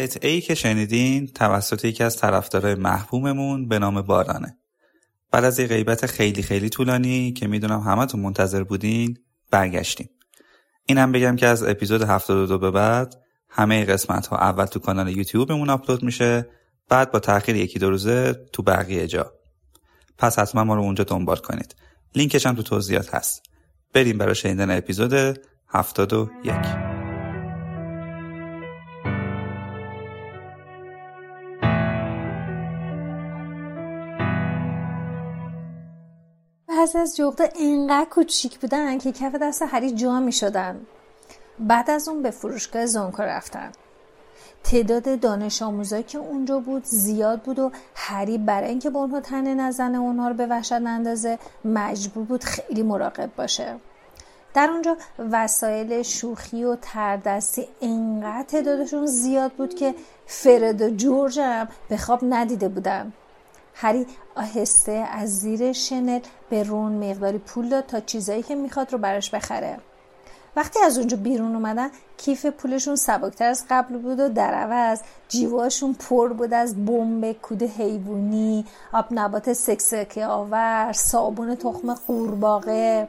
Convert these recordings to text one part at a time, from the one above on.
قطعه ای که شنیدین توسط یکی از طرفدارای محبوممون به نام بارانه. بعد از یه غیبت خیلی خیلی طولانی که می‌دونم همتون منتظر بودین برگشتیم. اینم بگم که از اپیزود 72 به بعد همه قسمت ها اول تو کانال یوتیوبمون آپلود میشه بعد با تاخیر یکی دو روزه تو بقیه جا. پس حتما ما رو اونجا دنبال کنید. لینکش هم تو توضیحات هست. بریم برای شنیدن اپیزود 71. بعضی از جغدا انقدر کوچیک بودن که کف دست هری جا می شدن. بعد از اون به فروشگاه زونکو رفتن. تعداد دانش آموزایی که اونجا بود زیاد بود و هری برای اینکه به اونها تنه نزنه اونها رو به وحشت اندازه مجبور بود خیلی مراقب باشه در اونجا وسایل شوخی و تردستی انقدر تعدادشون زیاد بود که فرد و جورج هم به خواب ندیده بودن هری آهسته از زیر شنل به رون مقداری پول داد تا چیزایی که می‌خواد رو براش بخره. وقتی از اونجا بیرون اومدن کیف پولشون سبکتر از قبل بود و در عوض جیواشون پر بود از بمب کود حیوانی آب نبات سکسکه آور صابون تخم قورباغه.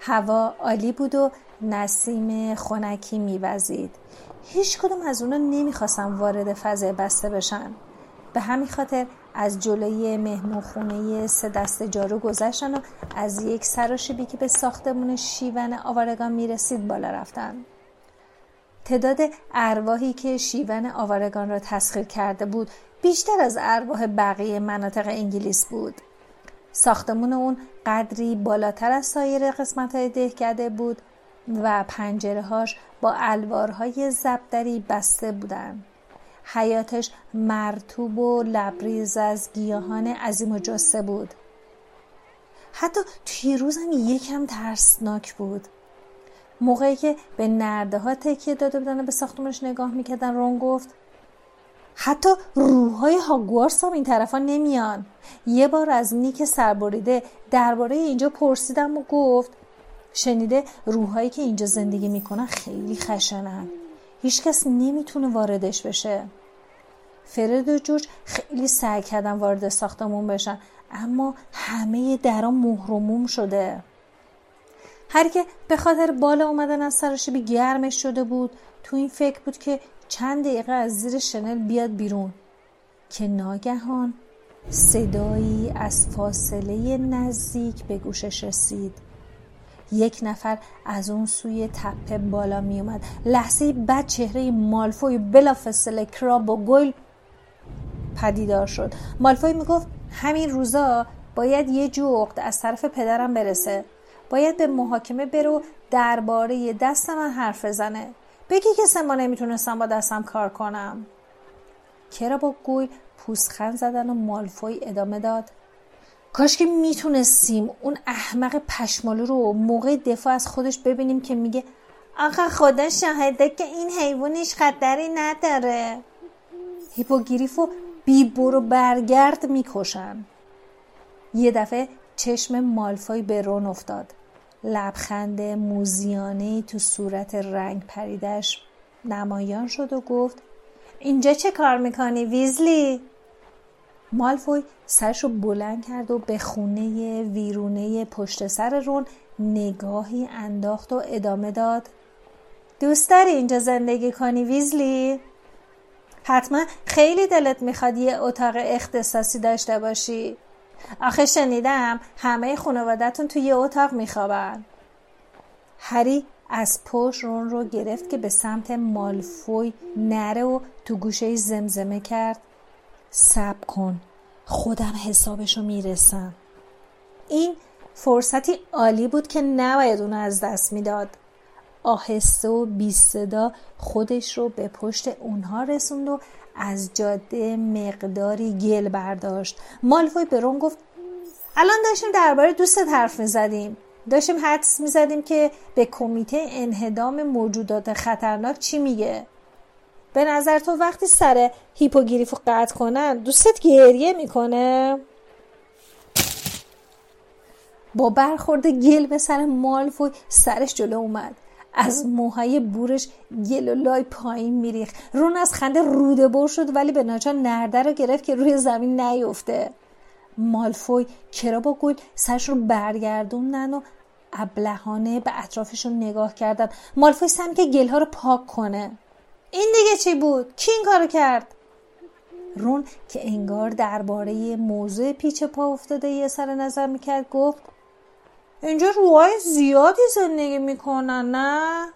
هوا عالی بود و نسیم خنکی میوزید. هیچ کدوم از اونا نمی‌خواستن وارد فضای بسته بشن. به همین خاطر از جلوی مهمون خونه سه دست جارو گذشتن و از یک سراشبی که به ساختمون شیون آوارگان می‌رسید بالا رفتن. تعداد ارواحی که شیون آوارگان را تسخیر کرده بود بیشتر از ارواح بقیه مناطق انگلیس بود. ساختمون اون قدری بالاتر از سایر قسمت های دهکده بود و پنجره هاش با الوارهای زبدری بسته بودند. حیاتش مرتوب و لبریز از گیاهان عظیم و جسه بود. حتی توی روزم یکم ترسناک بود. موقعی که به نرده ها تکیه داده بودن و به ساختمانش نگاه می‌کردن رون گفت حتی روحهای هاگوارس هم این طرفا نمیان. یه بار از نیک سربریده درباره اینجا پرسیدم و گفت شنیده روحهایی که اینجا زندگی می‌کنن خیلی خشنن. هیچکس نمی‌تونه واردش بشه. فرد و جورج خیلی سعی کردن وارد ساختمون بشن. اما همه درا مهرموم شده. هر که به خاطر بالا اومدن از سرشبی گرمش شده بود تو این فکر بود که چند دقیقه از زیر شنل بیاد بیرون. که ناگهان صدایی از فاصله نزدیک به گوشش رسید. یک نفر از اون سوی تپه بالا می اومد لحظه بعد چهره مالفوی بلافاصله کراب و گل پدیدار شد. مالفوی می‌گفت همین روزا باید یه جغد از طرف پدرم برسه. باید به محاکمه برو درباره دست من حرف بزنه. بگی که سما نمی‌تونستم با دستم کار کنم. کرا با گوی پوسخند زدن و مالفوی ادامه داد کاش که می‌تونستیم اون احمق پشمالو رو موقع دفاع از خودش ببینیم که میگه آقا خدا شاهده که این حیوانش خطری نداره. هیپوگریف و بی برو برگرد می‌کشن یه دفعه چشم مالفای به رون افتاد لبخند موزیانه تو صورت رنگ پریدش نمایان شد و گفت اینجا چه کار می‌کنی ویزلی؟ مالفوی سرش رو بلند کرد و به خونه ویرونه پشت سر رون نگاهی انداخت و ادامه داد دوست داری اینجا زندگی کنی ویزلی؟ حتما خیلی دلت می‌خواد یه اتاق اختصاصی داشته باشی. آخه شنیدم همه خانوادتون توی یه اتاق میخوابن. هری از پشت رون رو گرفت که به سمت مالفوی نره و تو گوشه زمزمه کرد. سب کن خودم حسابشو می‌رسم. این فرصتی عالی بود که نباید اونو از دست می‌داد. آهسته و بی صدا خودش رو به پشت اونها رسوند و از جاده مقداری گل برداشت. مالفوی به رون گفت الان داشتیم درباره دوست حرف می‌زدیم. داشتیم حدس می‌زدیم که به کمیته انهدام موجودات خطرناک چی میگه؟ به نظر تو وقتی سر هیپوگریف رو قطع کنن دوستت گریه می‌کنه؟ با برخورد گل به سر مالفوی سرش جلو اومد. از موهای بورش گل و لای پایین میریخ رون از خنده روده بر شد ولی به ناچار نرده رو گرفت که روی زمین نیفته مالفوی کرا با گل سرش رو برگردوندن و ابلهانه به اطرافشون نگاه کردن مالفوی سم که گلها رو پاک کنه این دیگه چی بود؟ کی این کارو کرد؟ رون که انگار درباره موضوع پیچ پا افتاده یه سر نظر می‌کرد گفت اینجا روهای زیادی زندگی می‌کنن نه؟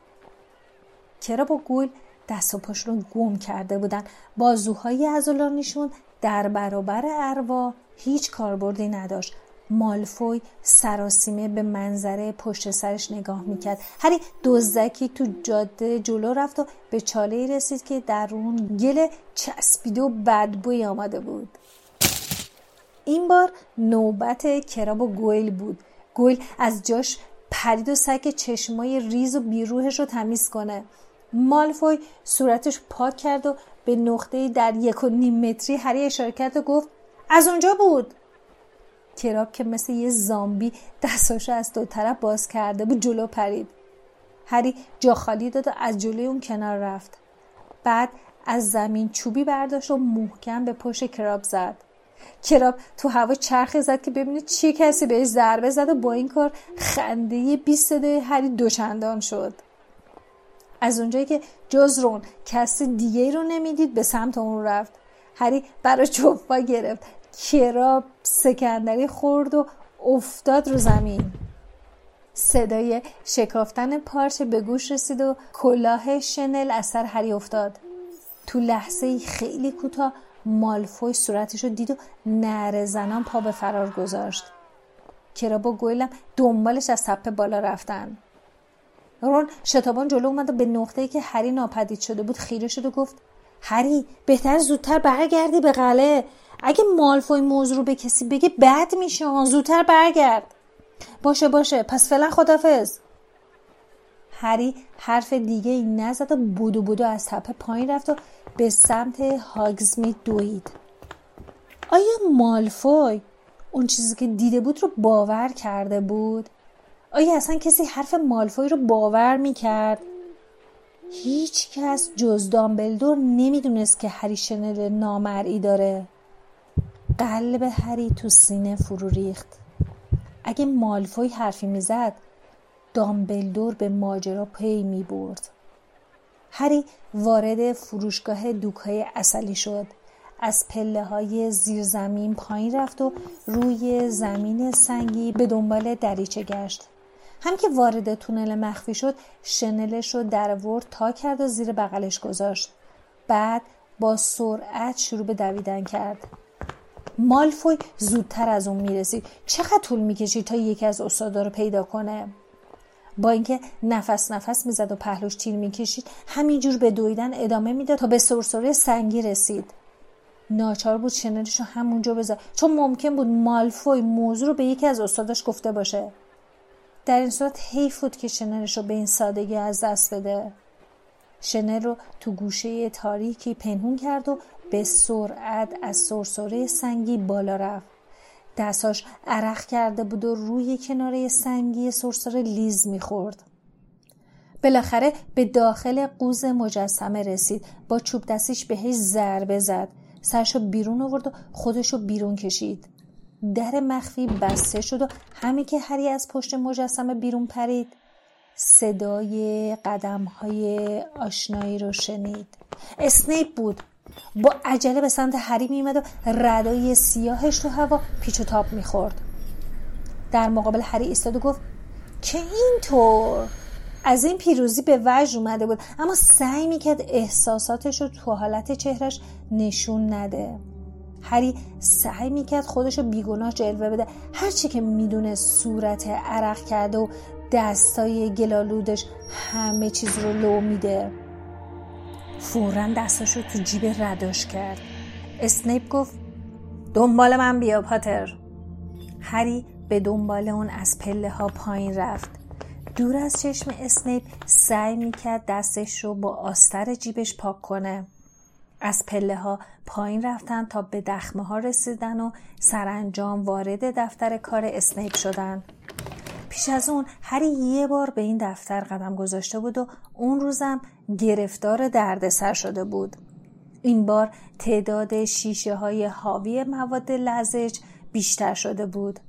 کرا با گول دست و پاشون رو گم کرده بودن؟ بازوهای ازولانیشون در برابر اروا هیچ کاربردی نداشت. مالفوی سراسیمه به منظره پشت سرش نگاه می‌کرد. هری دزدکی تو جاده جلو رفت و به چاله رسید که در اون گل چسبیده و بدبوی آمده بود. این بار نوبت کراب و گویل بود. گویل از جاش پرید و سک چشمای ریز و بیروهش رو تمیز کنه. مالفوی صورتش پاک کرد و به نقطه در یک و نیم متری هری اشاره کرد و گفت از اونجا بود. کراب که مثل یه زامبی دستاشو از دو طرف باز کرده بود جلو پرید. هری جا خالی داد و از جلوی اون کنار رفت. بعد از زمین چوبی برداشت و محکم به پشت کراب زد. کراب تو هوا چرخی زد که ببینه چی کسی بهش ضربه زد و با این کار خنده بیست صدای هری دوچندان شد. از اونجایی که جز رون کسی دیگه رو نمی‌دید به سمت اون رفت. هری برای چوبا گرفت. کراب سکندری خورد و افتاد رو زمین. صدای شکافتن پارچه به گوش رسید و کلاه شنل از سر هری افتاد. تو لحظه خیلی کوتاه مالفوی صورتش رو دید و نره زنان پا به فرار گذاشت. کراب و گویلم دنبالش از تپه بالا رفتن. رون شتابان جلو اومد و به نقطه‌ای که هری ناپدید شده بود خیره شد و گفت هری بهتر زودتر برگردی به قلعه. اگه مالفوی موضوع رو به کسی بگه بد میشه زودتر برگرد. باشه باشه پس فعلا خدافز هری حرف دیگه ای نزد و بودو بودو از تپه پایین رفت و به سمت هاگزمی دوید آیا مالفوی اون چیزی که دیده بود رو باور کرده بود؟ آیا اصلا کسی حرف مالفوی رو باور می‌کرد؟ هیچ کس جز دامبلدور نمی‌دونست که هری شنل نامرئی داره قلب هری تو سینه فرو ریخت اگه مالفوی حرفی می‌زد دامبلدور به ماجرا پی می برد. هری وارد فروشگاه دوکهای اصلی شد. از پله های زیر زمین پایین رفت و روی زمین سنگی به دنبال دریچه گشت. هم که وارد تونل مخفی شد شنلش رو در ورد تا کرد و زیر بغلش گذاشت. بعد با سرعت شروع به دویدن کرد. مالفوی زودتر از اون می‌رسید. چقدر طول می‌کشید تا یکی از استادا رو پیدا کنه؟ با اینکه نفس نفس می‌زد و پهلوش تیر می‌کشید همینجور به دویدن ادامه می‌داد تا به سرسره سنگی رسید. ناچار بود شنلش رو همونجا بذار. چون ممکن بود مالفوی موضوع رو به یکی از استاداش گفته باشه. در این صورت حیف بود که شنلش رو به این سادگی از دست بده. شنل رو تو گوشه تاریکی پنهون کرد و به سرعت از سرسره سنگی بالا رفت. دستاش عرق کرده بود و روی کناره سنگی سرسره لیز می‌خورد. بالاخره به داخل قوز مجسمه رسید. با چوب دستیش بهش ضربه زد. سرشو بیرون آورد و خودشو بیرون کشید. در مخفی بسته شد و همین که هری از پشت مجسمه بیرون پرید. صدای قدم های آشنایی رو شنید. اسنیپ بود. با عجله به سمت هری میمد و ردای سیاهش تو هوا پیچ و تاب می‌خورد. در مقابل هری ایستاد و گفت که اینطور؟ از این پیروزی به وجه اومده بود اما سعی می‌کرد احساساتش رو تو حالت چهرش نشون نده. هری سعی می‌کرد خودش رو بیگناه جلوه بده. هرچی که می‌دونه صورت عرق کرده و دستای گلالودش همه چیز رو لو میده. فورا دستاش رو تو جیب رداش کرد. اسنیپ گفت دنبال من بیا پاتر. هری به دنبال اون از پله ها پایین رفت. دور از چشم اسنیپ سعی می‌کرد دستش رو با آستر جیبش پاک کنه. از پله ها پایین رفتن تا به دخمه ها رسیدن و سرانجام وارد دفتر کار اسنیپ شدن. پیش از اون هری یه بار به این دفتر قدم گذاشته بود و اون روزم گرفتار دردسر شده بود این بار تعداد شیشه های حاوی مواد لزج بیشتر شده بود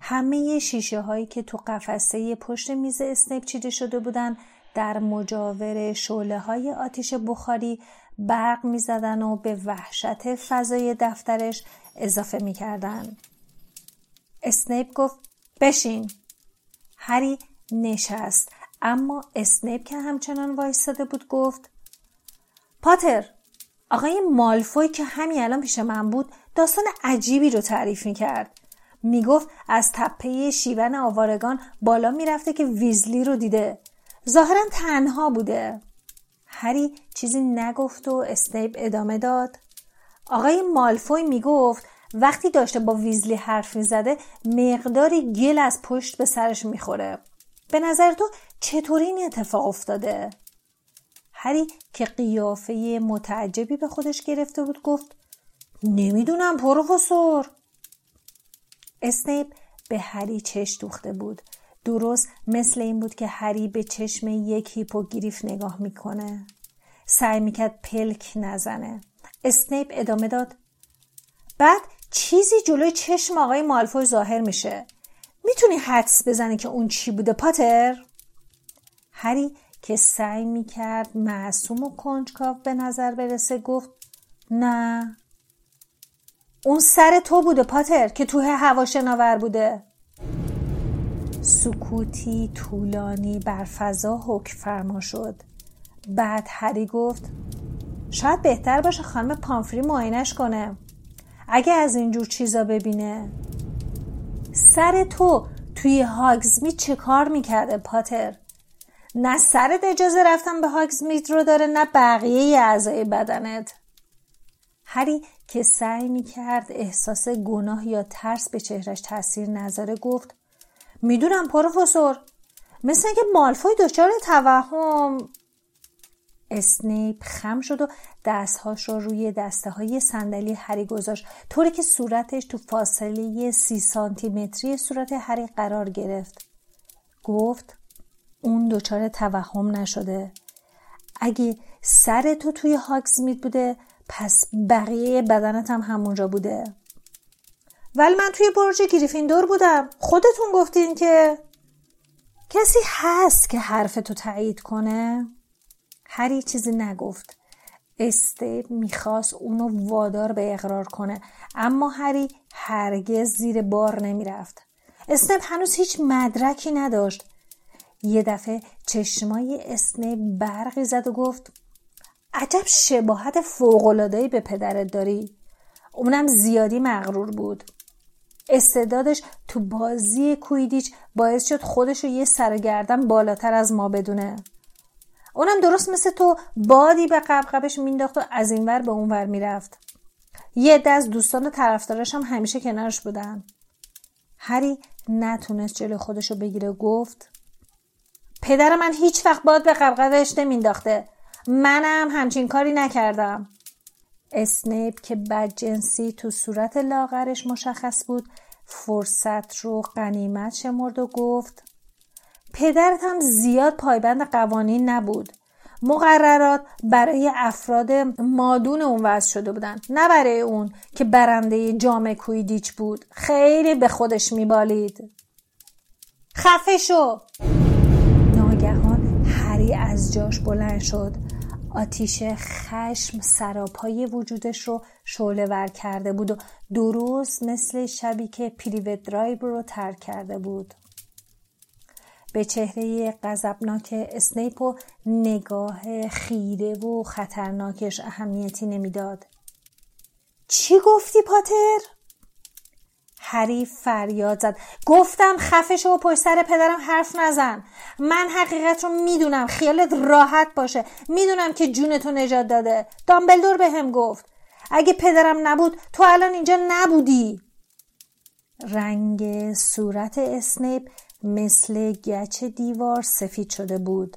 همه شیشه هایی که تو قفسه پشت میز اسنیپ چیده شده بودن در مجاور شعله های آتیش بخاری برق می‌زدن و به وحشت فضای دفترش اضافه می‌کردن. اسنیپ گفت بشین. هری نشست اما اسنیپ که همچنان وایستاده بود گفت پاتر آقای مالفوی که همین الان پیش من بود داستان عجیبی رو تعریف می‌کرد. می‌گفت از تپه شیون آوارگان بالا می‌رفته که ویزلی رو دیده. ظاهرا تنها بوده. هری چیزی نگفت و اسنیپ ادامه داد. آقای مالفوی می‌گفت وقتی داشته با ویزلی حرف می‌زده مقداری گل از پشت به سرش می‌خوره. به نظر تو چطوری این اتفاق افتاده؟ هری که قیافه متعجبی به خودش گرفته بود گفت نمی‌دونم پروفسور. اسنیپ به هری چش دوخته بود. درست مثل این بود که هری به چشم یک هیپوگریف نگاه می‌کنه. سعی می‌کرد پلک نزنه. اسنیپ ادامه داد. بعد چیزی جلوی چشم آقای مالفوی ظاهر میشه. می‌تونی حدس بزنی که اون چی بوده پاتر؟ هری که سعی می‌کرد معصوم و کنجکاو به نظر برسه گفت نه اون سر تو بوده پاتر که توی هوا شناور بوده. سکوتی طولانی بر فضا حکم فرما شد. بعد هری گفت شاید بهتر باشه خانم پامفری معاینش کنه. اگه از اینجور چیزا ببینه. سر تو توی هاگزمیت چه کار می‌کرده پاتر؟ نه سرت اجازه رفتن به هاگزمیت رو داره نه بقیه اعضای بدنت. هری که سعی می‌کرد احساس گناه یا ترس به چهرش تاثیر نذاره گفت می‌دونم پروفسور مثل اینکه مالفوی دچار توهم. اسنیپ خم شد و دستهاش رو روی دسته های صندلی هری گذاشت. طوری که صورتش تو فاصله سی سانتیمتری صورت هری قرار گرفت. گفت اون دچار توهم نشده. اگه سر تو توی هاکسمیت بوده پس بقیه بدنت هم همونجا بوده. ولی من توی برج گریفیندور بودم. خودتون گفتین که کسی هست که حرفتو تایید کنه. هری چیزی نگفت. اسنیپ می‌خواست اونو وادار به اقرار کنه. اما هری هرگز زیر بار نمی‌رفت. اسنیپ هنوز هیچ مدرکی نداشت. یه دفعه چشمای اسنیپ برقی زد و گفت عجب شباهت فوق‌العاده‌ای به پدرت داری. اونم زیادی مغرور بود. استعدادش تو بازی کویدیچ باعث شد خودش رو یه سرگردن بالاتر از ما بدونه. اونم درست مثل تو بادی به قبقبش مینداخت و از این ور به اون ور می‌رفت. یه از دوستان و طرفداراش هم همیشه کنارش بودن. هری نتونست جلو خودش رو بگیره گفت پدر من هیچ وقت باد به قبقبش نمینداخته منم همچین کاری نکردم. اسنیپ که بدجنسی تو صورت لاغرش مشخص بود فرصت رو قنیمت شمرد و گفت پدرت هم زیاد پایبند قوانین نبود. مقررات برای افراد مادون اون وضع شده بودن نه برای اون که برنده جام کویدیچ بود. خیلی به خودش میبالید. خفه شو! هری از جاش بلند شد آتیش خشم سراپای وجودش رو شعله ور کرده بود و درست مثل شبی که پریوت درایو رو ترک کرده بود به چهره غضبناک اسنیپ و نگاه خیره و خطرناکش اهمیتی نمی‌داد. چی گفتی پاتر؟ هری فریاد زد. گفتم خفش و پشت سر پدرم حرف نزن. من حقیقت رو می‌دونم. خیالت راحت باشه. می‌دونم که جونتو نجات داده. دامبلدور به هم گفت. اگه پدرم نبود تو الان اینجا نبودی. رنگ صورت اسنیپ مثل گچ دیوار سفید شده بود.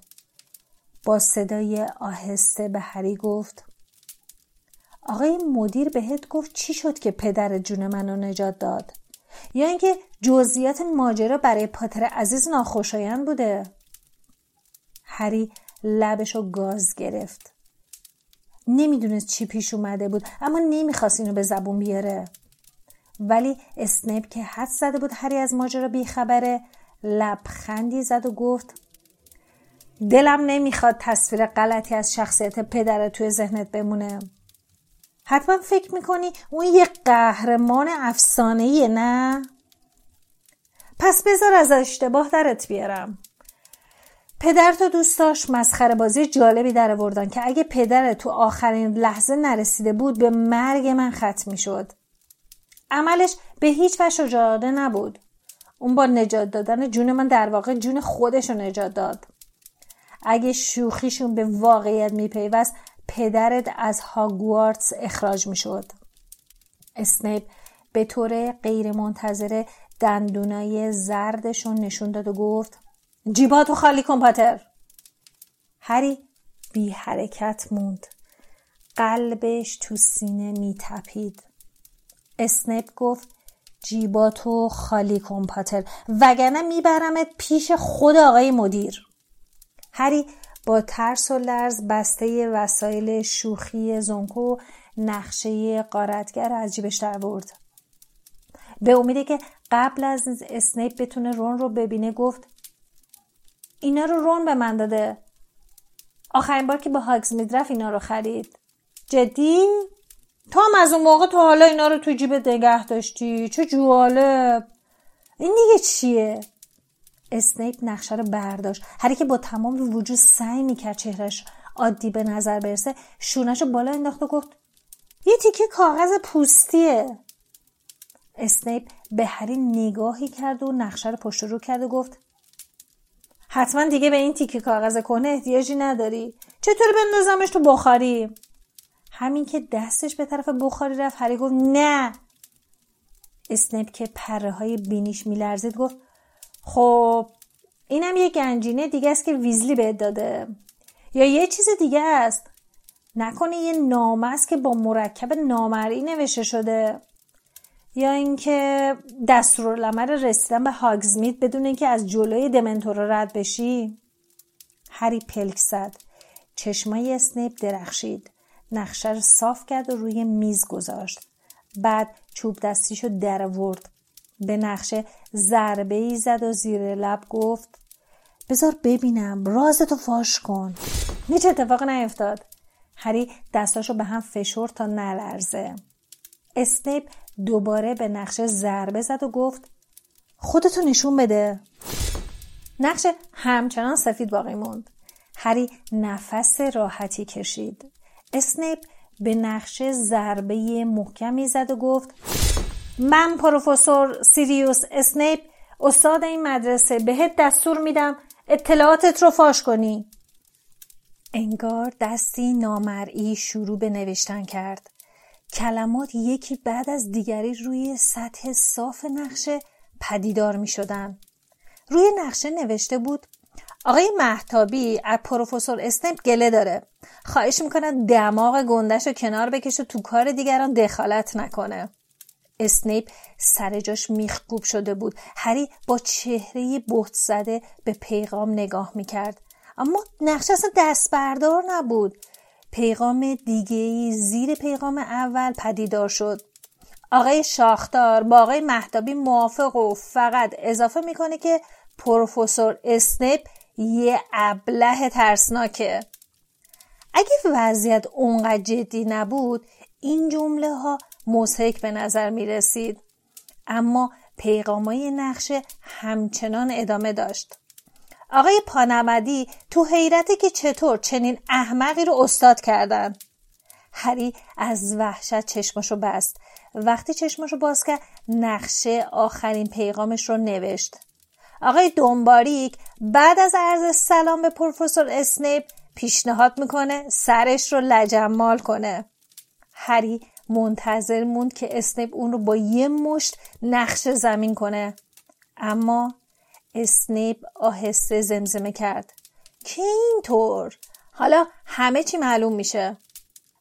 با صدای آهسته به هری گفت آقای مدیر بهت گفت چی شد که پدر جون منو نجات داد؟ یا اینکه جزئیات ماجرا برای پاتر عزیز ناخوشایند بوده؟ هری لبشو گاز گرفت. نمی‌دونست چی پیش اومده بود اما نمی‌خواست اینو به زبون بیاره. ولی اسنیپ که حد زده بود هری از ماجرا بیخبره لبخندی زد و گفت دلم نمی‌خواد تصویر غلطی از شخصیت پدر توی ذهنت بمونه. حتما فکر می‌کنی اون یه قهرمان افسانه نه؟ پس بذار از اشتباه درت بیارم. پدر تو دوست داشت مسخره بازی جالبی در آوردن که اگه پدر تو آخرین لحظه نرسیده بود به مرگ من ختم می‌شد. عملش به هیچ وجه شجاعانه نبود. اون با نجات دادن جون من در واقع جون خودش رو نجات داد. اگه شوخیشون به واقعیت میپیوست پدرت از هاگوارتس اخراج می‌شد. اسنیپ به طور غیر منتظره دندونای زردشون نشون داد و گفت جیباتو خالی کن پاتر. هری بی حرکت موند. قلبش تو سینه میتپید. اسنیپ گفت جیباتو خالی کن پاتر وگرنه میبرمت پیش خود آقای مدیر. هری با ترس و لرز بسته وسایل شوخی زونکو نقشه قارتگر از جیبش در برد. به امیده که قبل از اسنیپ بتونه رون رو ببینه گفت اینا رو رون به من داده. آخرین بار که با هاگز میدرف اینا رو خرید. جدی؟ تو هم از اون موقع تا حالا اینا رو تو جیب نگه داشتی؟ چه جوالب. این دیگه چیه؟ اسنیپ نقشه رو برداشت. هری که با تمام وجود سعی می‌کرد چهرش عادی به نظر برسه شونش رو بالا انداخت و گفت یه تیکه کاغذ پوستیه. اسنیپ به هری نگاهی کرد و نقشه رو پشت رو کرد و گفت حتما دیگه به این تیکه کاغذ کنه احتیاجی نداری. چطور بندازمش تو بخاری؟ همین که دستش به طرف بخاری رفت هری گفت نه. اسنیپ که پره های بینیش میلرزید گفت خب اینم یه گنجینه دیگه است که ویزلی بهت داده. یا یه چیز دیگه است. نکنه یه نامه است که با مرکب نامرئی نوشته شده. یا اینکه دستورالعمل رسیدن به هاگزمیت بدون اینکه از جلوی دمنتور رد بشی. هری پلک زد. چشمای اسنیپ درخشید. نقشه رو صاف کرد و روی میز گذاشت. بعد چوب دستیشو در ورد. به نقشه ضربه ای زد و زیر لب گفت بذار ببینم رازتو فاش کن. هیچ اتفاق نیفتاد. هری دستاشو به هم فشور تا نلرزه. اسنیپ دوباره به نقشه ضربه زد و گفت خودتو نشون بده. نقش همچنان سفید باقی موند. هری نفس راحتی کشید. اسنیپ به نقشه ضربه محکمی زد و گفت من پروفسور سیریوس اسنیپ استاد این مدرسه بهت دستور میدم اطلاعاتت رو فاش کنی. انگار دستی نامرئی شروع به نوشتن کرد. کلمات یکی بعد از دیگری روی سطح صاف نقشه پدیدار می شدن. روی نقشه نوشته بود آقای محتابی از پروفسور اسنیپ گله داره. خواهش می‌کنه دماغ گندش رو کنار بکشه تو کار دیگران دخالت نکنه. اسنیپ سر جاش میخکوب شده بود. هری با چهره بهت زده به پیغام نگاه می‌کرد. اما نقشه اصلا دست بردار نبود. پیغام دیگه زیر پیغام اول پدیدار شد. آقای شاختار با آقای مهدابی موافق و فقط اضافه می‌کنه که پروفسور اسنیپ یه ابله ترسناکه. اگه وضعیت اونقدر جدی نبود این جمله ها مزهک به نظر می رسید اما پیغامای نقشه همچنان ادامه داشت. آقای پانمدی تو حیرته که چطور چنین احمقی رو استاد کردن. هری از وحشت چشمشو بست. وقتی چشمشو باز کرد نقشه آخرین پیغامش رو نوشت. آقای دنباریک بعد از عرض سلام به پروفسور اسنیپ پیشنهاد می‌کنه سرش رو لجمال کنه. هری منتظر موند که اسنیپ اون رو با یه مشت نقش زمین کنه. اما اسنیپ آهسته زمزمه کرد. که اینطور حالا همه چی معلوم میشه.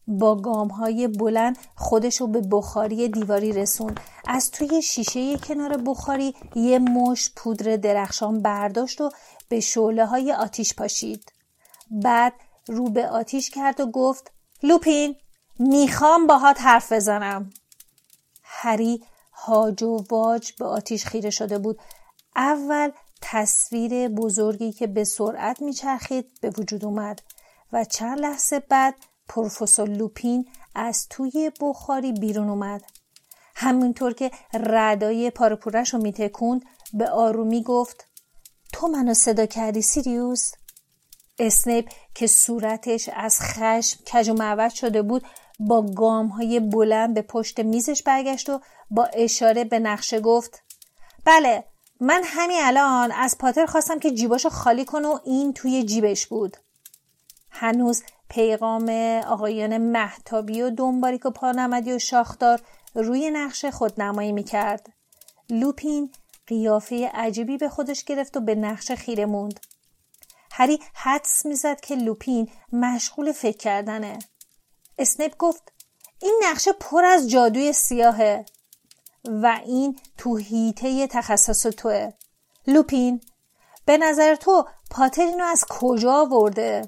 با گام های بلند خودش رو به بخاری دیواری رسون از توی شیشه کنار بخاری یه مشت پودر درخشان برداشت و به شعله های آتیش پاشید. بعد رو به آتیش کرد و گفت لوپین! می‌خوام باهات حرف بزنم. هری هاج و واج به آتیش خیره شده بود. اول تصویر بزرگی که به سرعت میچرخید به وجود اومد و چند لحظه بعد پروفسور لوپین از توی بخاری بیرون اومد. همینطور که ردای پارپورش رو میتکوند به آرومی گفت تو منو صدا کردی سیریوس؟ اسنیپ که صورتش از خشم کج و معوج شده بود با گام های بلند به پشت میزش برگشت و با اشاره به نقشه گفت بله من همین الان از پاتر خواستم که جیباشو خالی کنه و این توی جیبش بود هنوز پیغام آقایان محتابی و دنباریک و پانمدی و شاخدار روی نقشه خود نمایی می کرد. لوپین قیافه عجیبی به خودش گرفت و به نقشه خیره موند. هری حدس می‌زد که لوپین مشغول فکر کردنه. اسنیپ گفت این نقشه پر از جادوی سیاهه و این تو هیته تخصص توه. لوپین به نظر تو پاتر اینو از کجا آورده؟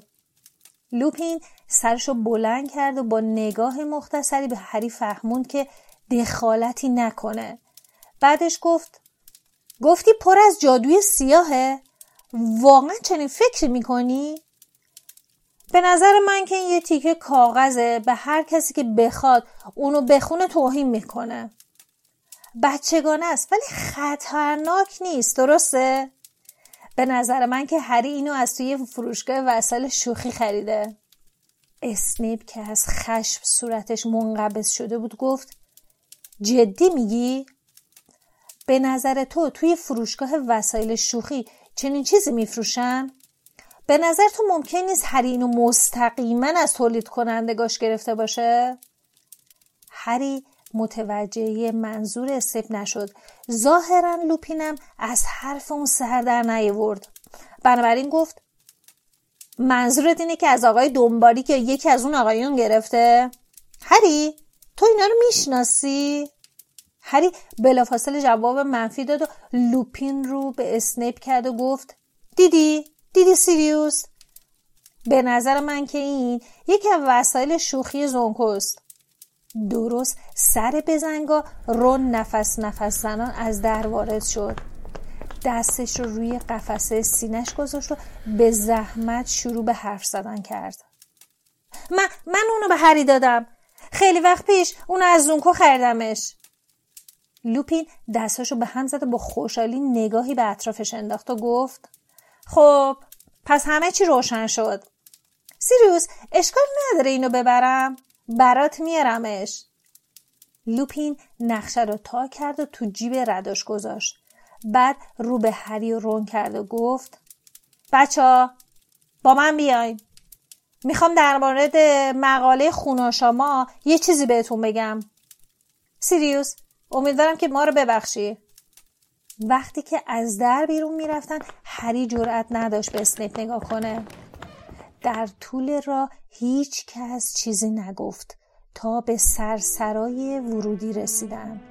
لوپین سرشو بلند کرد و با نگاه مختصری به هری فهموند که دخالتی نکنه بعدش گفت گفتی پر از جادوی سیاهه واقعا چنین فکر می‌کنی؟ به نظر من که این یه تیکه کاغذه به هر کسی که بخواد اونو بخونه توهین می‌کنه بچگانه است ولی خطرناک نیست درسته؟ به نظر من که هری اینو از توی فروشگاه وسایل شوخی خریده اسنیپ که از خشم صورتش منقبض شده بود گفت جدی میگی؟ به نظر تو توی فروشگاه وسایل شوخی چنین چیزی میفروشن؟ به نظر تو ممکن نیست هری اینو مستقیما از تولید کنندگاش گرفته باشه؟ هری متوجه منظور اسنیپ نشد. ظاهرا لوپینم از حرف اون سر در نیورد بنابراین گفت منظورت اینه که از آقای دنبالی که یکی از اون آقایون گرفته؟ هری تو اینا رو می‌شناسی؟ هری بلافاصله جواب منفی داد و لوپین رو به اسنیپ کرد و گفت دیدی؟ دیدی سیریوس؟ به نظر من که این یکی از وسایل شوخی زونکوست. درست سر بزنگا رون نفس نفس زنان از در وارد شد. دستش رو روی قفسه سینش گذاشت و به زحمت شروع به حرف زدن کرد. من, من اونو به هری دادم. خیلی وقت پیش اونو از زونکو خریدمش. لوپین دستاشو به هم زد و با خوشحالی نگاهی به اطرافش انداخت و گفت خب پس همه چی روشن شد. سیریوس اشکال نداره اینو ببرم. برات میارمش. لوپین نقشه رو تا کرد و تو جیب رداش گذاشت. بعد رو به هری و رون کرد و گفت بچه با من بیاین. می‌خوام در مورد مقاله خوناشاما یه چیزی بهتون بگم. سیریوس امیدوارم که ما رو ببخشی. وقتی که از در بیرون می‌رفتن هری جرأت نداشت به اسنیپ نگاه کنه. در طول راه هیچ کس چیزی نگفت تا به سرسرای ورودی رسیدن.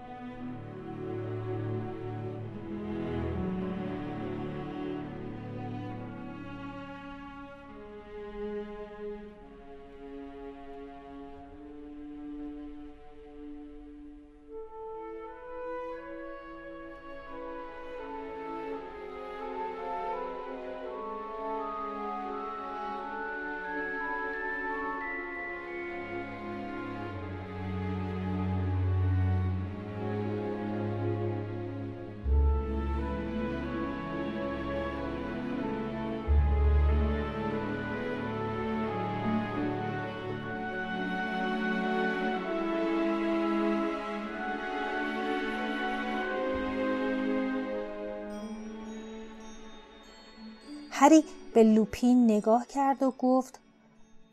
هری به لوپین نگاه کرد و گفت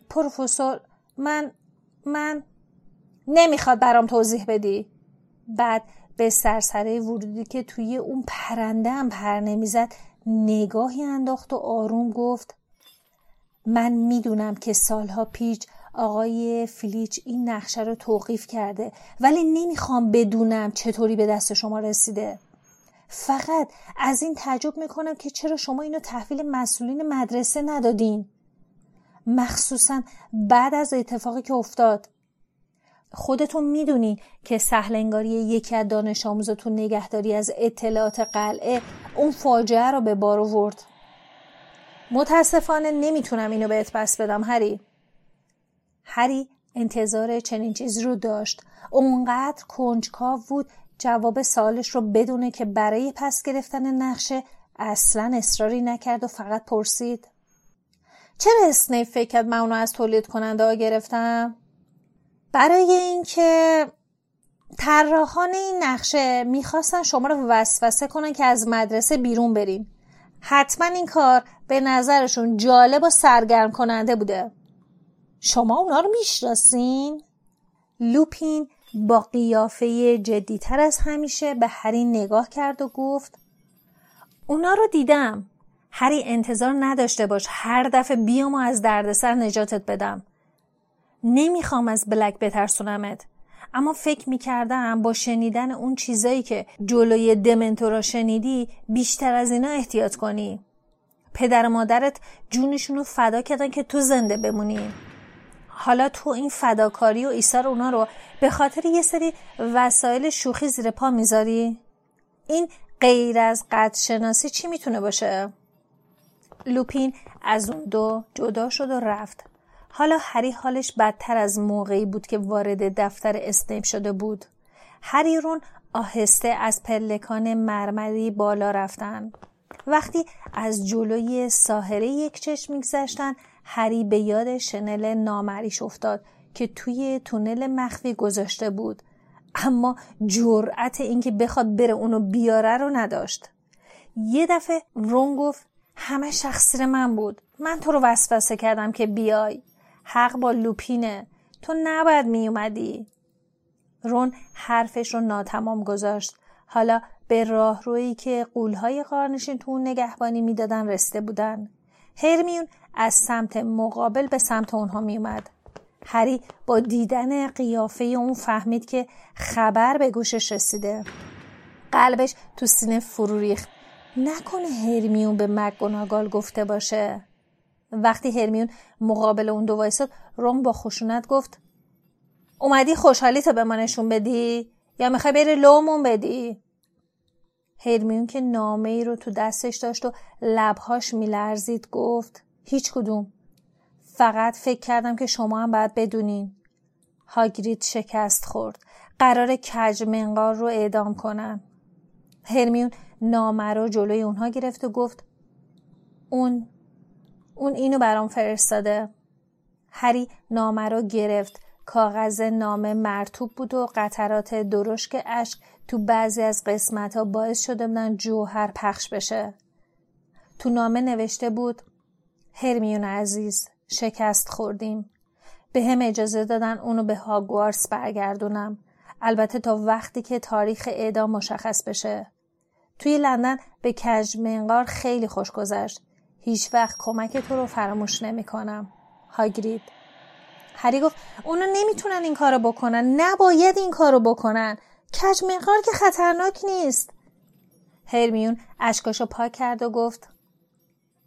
پروفسور من من نمی‌خواد برام توضیح بدی. بعد به سرسره ورودی که توی اون پرنده هم پر نمی‌زد نگاهی انداخت و آروم گفت من می‌دونم که سالها پیش آقای فلیچ این نقشه رو توقیف کرده ولی نمی‌خوام بدونم چطوری به دست شما رسیده. فقط از این تعجب می‌کنم که چرا شما اینو تحویل مسئولین مدرسه ندادین؟ مخصوصا بعد از اتفاقی که افتاد. خودتون می‌دونین که سهلنگاری یکی از دانش آموزتون نگهداری از اطلاعات قلعه اون فاجعه رو به بار آورد. متاسفانه نمی‌تونم اینو بهت بس بدم هری. هری انتظار چنین چیزی رو داشت. اونقدر کنجکاو بود جواب سالش رو بدونه که برای پس گرفتن نقشه اصلا اصراری نکرد و فقط پرسید چرا اسنیپ فکر کرد من اونو از تولید کننده ها گرفتم؟ برای اینکه طراحان این نقشه می‌خواستن شما رو وسوسه کنن که از مدرسه بیرون برین حتما این کار به نظرشون جالب و سرگرم کننده بوده شما اونا رو می‌شناسین؟ لوپین با قیافه جدیتر از همیشه به هری نگاه کرد و گفت اونا رو دیدم. هری انتظار نداشته باش. هر دفعه بیام و از دردسر نجاتت بدم. نمی‌خوام از بلک بترسونمت. اما فکر می‌کردم با شنیدن اون چیزایی که جلوی دمنتورا شنیدی بیشتر از اینا احتیاط کنی. پدر و مادرت جونشون رو فدا کردن که تو زنده بمونی. حالا تو این فداکاری و ایثار اونا رو به خاطر یه سری وسایل شوخی زیر پا می‌ذاری؟ این غیر از قد شناسی چی می‌تونه باشه؟ لوپین از اون دو جدا شد و رفت. حالا هری حالش بدتر از موقعی بود که وارد دفتر اسنیپ شده بود. هری رون آهسته از پلکان مرمری بالا رفتن. وقتی از جلوی ساحره یک چشم میگذشتن هری به یاد شنل نامریش افتاد که توی تونل مخفی گذاشته بود. اما جرأت اینکه بخواد بره اونو بیاره رو نداشت. یه دفعه رون گفت همه شخصیر من بود. من تو رو وسوسه کردم که بیای. حق با لوپینه. تو نباید میومدی رون حرفش رو ناتمام گذاشت. حالا به راهرویی که قولهای قارنشین تو نگهبانی می‌دادن رسیده بودن. هرمیون از سمت مقابل به سمت اونها میومد هری با دیدن قیافه اون فهمید که خبر به گوشش رسیده. قلبش تو سینه فرو ریخت. نکنه هرمیون به مگوناگال گفته باشه. وقتی هرمیون مقابل اون دو وایساد روم با خشونت گفت اومدی خوشحالی تا به ما نشون بدی؟ یا می‌خوای بری لومون بدی؟ هرمیون که نامه ای رو تو دستش داشت و لبهاش میلرزید گفت هیچ کدوم. فقط فکر کردم که شما هم باید بدونین. هاگرید شکست خورد. قرار کج منقار رو اعدام کنن هرمیون نامه رو جلوی اونها گرفت و گفت اون اون اینو برام فرستاده. هری نامه رو گرفت. کاغذ نامه مرتوب بود و قطرات درشک اشک تو بعضی از قسمت ها باعث شده بودن جوهر پخش بشه. تو نامه نوشته بود هرمیون عزیز شکست خوردیم. به هم اجازه دادن اونو به هاگوارس برگردونم. البته تا وقتی که تاریخ اعدام مشخص بشه. توی لندن به کجمنقار خیلی خوش گذشت. هیچ وقت کمک تو رو فراموش نمی کنم. هاگرید. هری گفت اونا نمی‌تونن این کارو بکنن. نباید این کارو بکنن. کجمنقار که خطرناک نیست. هرمیون اشکاشو پاک کرد و گفت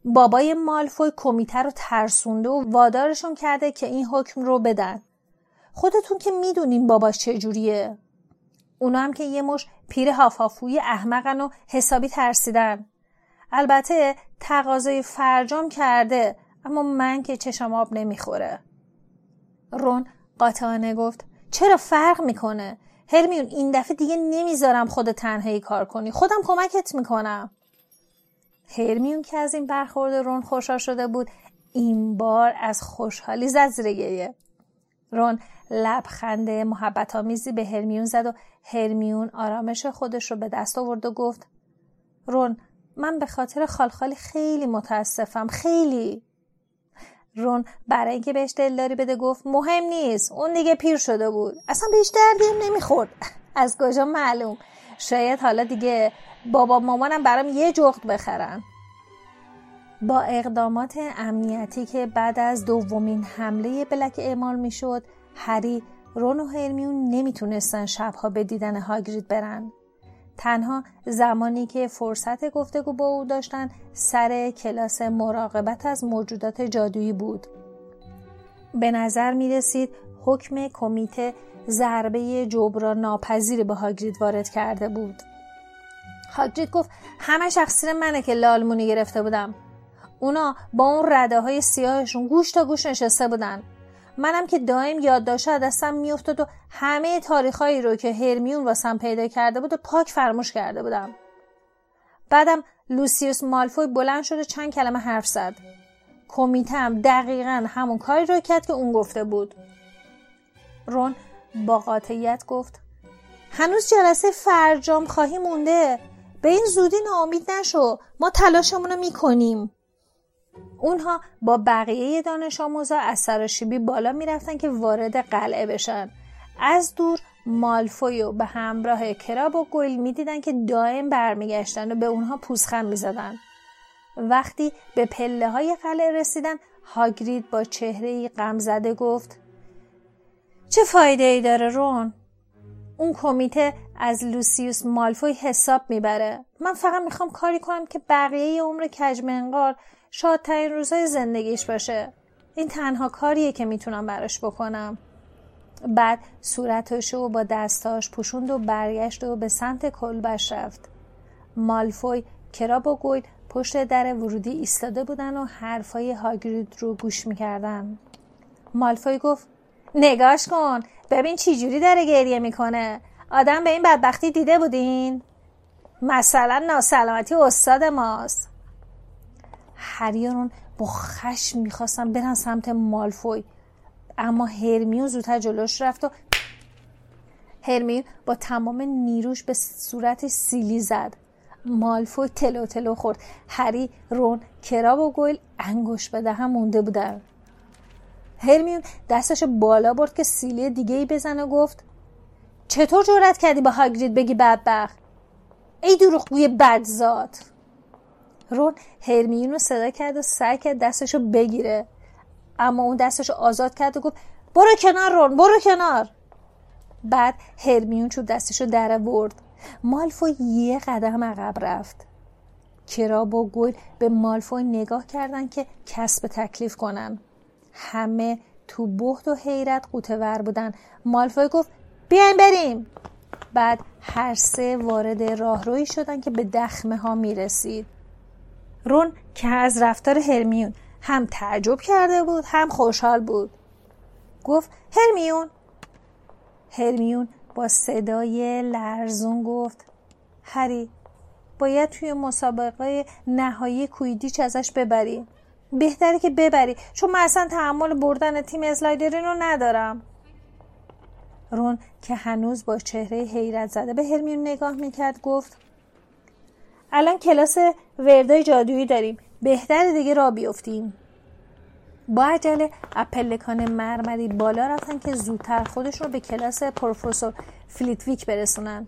بابای مالفوی کمیته رو ترسونده و وادارشون کرده که این حکم رو بدن. خودتون که می‌دونین باباش چجوریه. اونا هم که یه مش پیر هافافوی احمقن و حسابی ترسیدن. البته تقاضای فرجام کرده اما من که چشم آب نمی‌خوره. رون قاطعانه گفت چرا فرق می‌کنه؟ هرمیون این دفعه دیگه نمی‌ذارم خود تنهایی کار کنی. خودم کمکت می‌کنم. هرمیون که از این برخورد رون خوشحال شده بود این بار از خوشحالی زد زیر رون لبخند محبت آمیزی به هرمیون زد و هرمیون آرامش خودش رو به دست آورد و گفت رون من به خاطر خالخالی خیلی متاسفم خیلی. رون برای اینکه بهش دلداری بده گفت مهم نیست اون دیگه پیر شده بود اصلا بهش دردی نمی‌خورد. از کجا معلوم؟ شاید حالا دیگه بابا مامانم برام یه جغد بخرن. با اقدامات امنیتی که بعد از دومین حمله بلک اعمال می‌شد هری رون و هرمیون نمی‌تونستن شبها به دیدن هاگرید برن. تنها زمانی که فرصت گفتگو با او داشتن سر کلاس مراقبت از موجودات جادویی بود. به نظر می رسید حکم کمیته ضربه جبران ناپذیری به هاگرید وارد کرده بود. هاگرید گفت همه تقصیر منه که لالمونی گرفته بودم. اونا با اون رده های سیاهشون گوش تا گوش نشسته بودن. منم که دائم یادداشت دستم میافتاد و همه تاریخهایی رو که هرمیون واسم پیدا کرده بود و پاک فراموش کرده بودم. بعدم لوسیوس مالفوی بلند شده چند کلمه حرف زد. کمیتم دقیقا همون کاری رو کرد که اون گفته بود. رون با قاطعیت گفت هنوز جلسه فرجام خواهی مونده؟ به این زودی ناامید نشو. ما تلاشمون رو می‌کنیم. اونها با بقیه دانش آموزا از سراشیبی بالا می‌رفتن که وارد قلعه بشن. از دور مالفویو به همراه کراب و گل می‌دیدن که دائم برمیگشتن و به اونها پوزخم می‌زدن. وقتی به پله های قلعه رسیدن هاگرید با چهره غم زده گفت چه فایده ای داره رون؟ اون کمیته از لوسیوس مالفوی حساب می‌بره. من فقط می‌خوام کاری کنم که بقیه عمر کجمنقار شادترین روزای زندگیش باشه. این تنها کاریه که می‌تونم براش بکنم. بعد صورتشو با دستاش پوشوند و برگشت و به سمت کلبش رفت. مالفوی کراب و گوید پشت در ورودی ایستاده بودن و حرفای هاگرید رو گوش می‌کردن. مالفوی گفت نگاش کن! ببین چی جوری داره گریه می‌کنه. آدم به این بدبختی دیده بودین؟ مثلا ناسلامتی استاد ماست. هریارون با خشم می‌خواستن برن سمت مالفوی. اما هرمیون زودتر جلوش رفت و هرمیون با تمام نیروش به صورت سیلی زد. مالفوی تلو تلو خورد. هری رون کراب و گویل انگوش به هم مونده بودن. هرمیون دستش بالا برد که سیلی دیگه ای بزن و گفت چطور جورت کردی با هاگرید بگی بدبخت؟ ای دروغگوی بدزاد. رون هرمیون رو صدا کرد و سعی کرد دستشو بگیره. اما اون دستشو آزاد کرد و گفت برو کنار رون برو کنار. بعد هرمیون چوب دستشو در برد مالفوی یه قدم عقب رفت. کراب و گل به مالفوی نگاه کردن که کسب تکلیف کنن. همه تو بحت و حیرت قوتور بودن. مالفوی گفت بیاین بریم. بعد هر سه وارد راهروی شدن که به دخمه ها می رسید رون که از رفتار هرمیون هم تعجب کرده بود هم خوشحال بود. گفت هرمیون. هرمیون با صدای لرزون گفت هری باید توی مسابقه نهایی کویدیچ ازش ببری. بهتره که ببری. چون من اصلا تحمل بردن تیم اسلایترین رو ندارم. رون که هنوز با چهره حیرت زده. به هرمیون نگاه می‌کرد گفت الان کلاس وردای جادویی داریم. بهتره دیگه را بیفتیم. با عجله از پلکان مرمری بالا رفتن که زودتر خودش رو به کلاس پروفسور فلیتویک برسونن.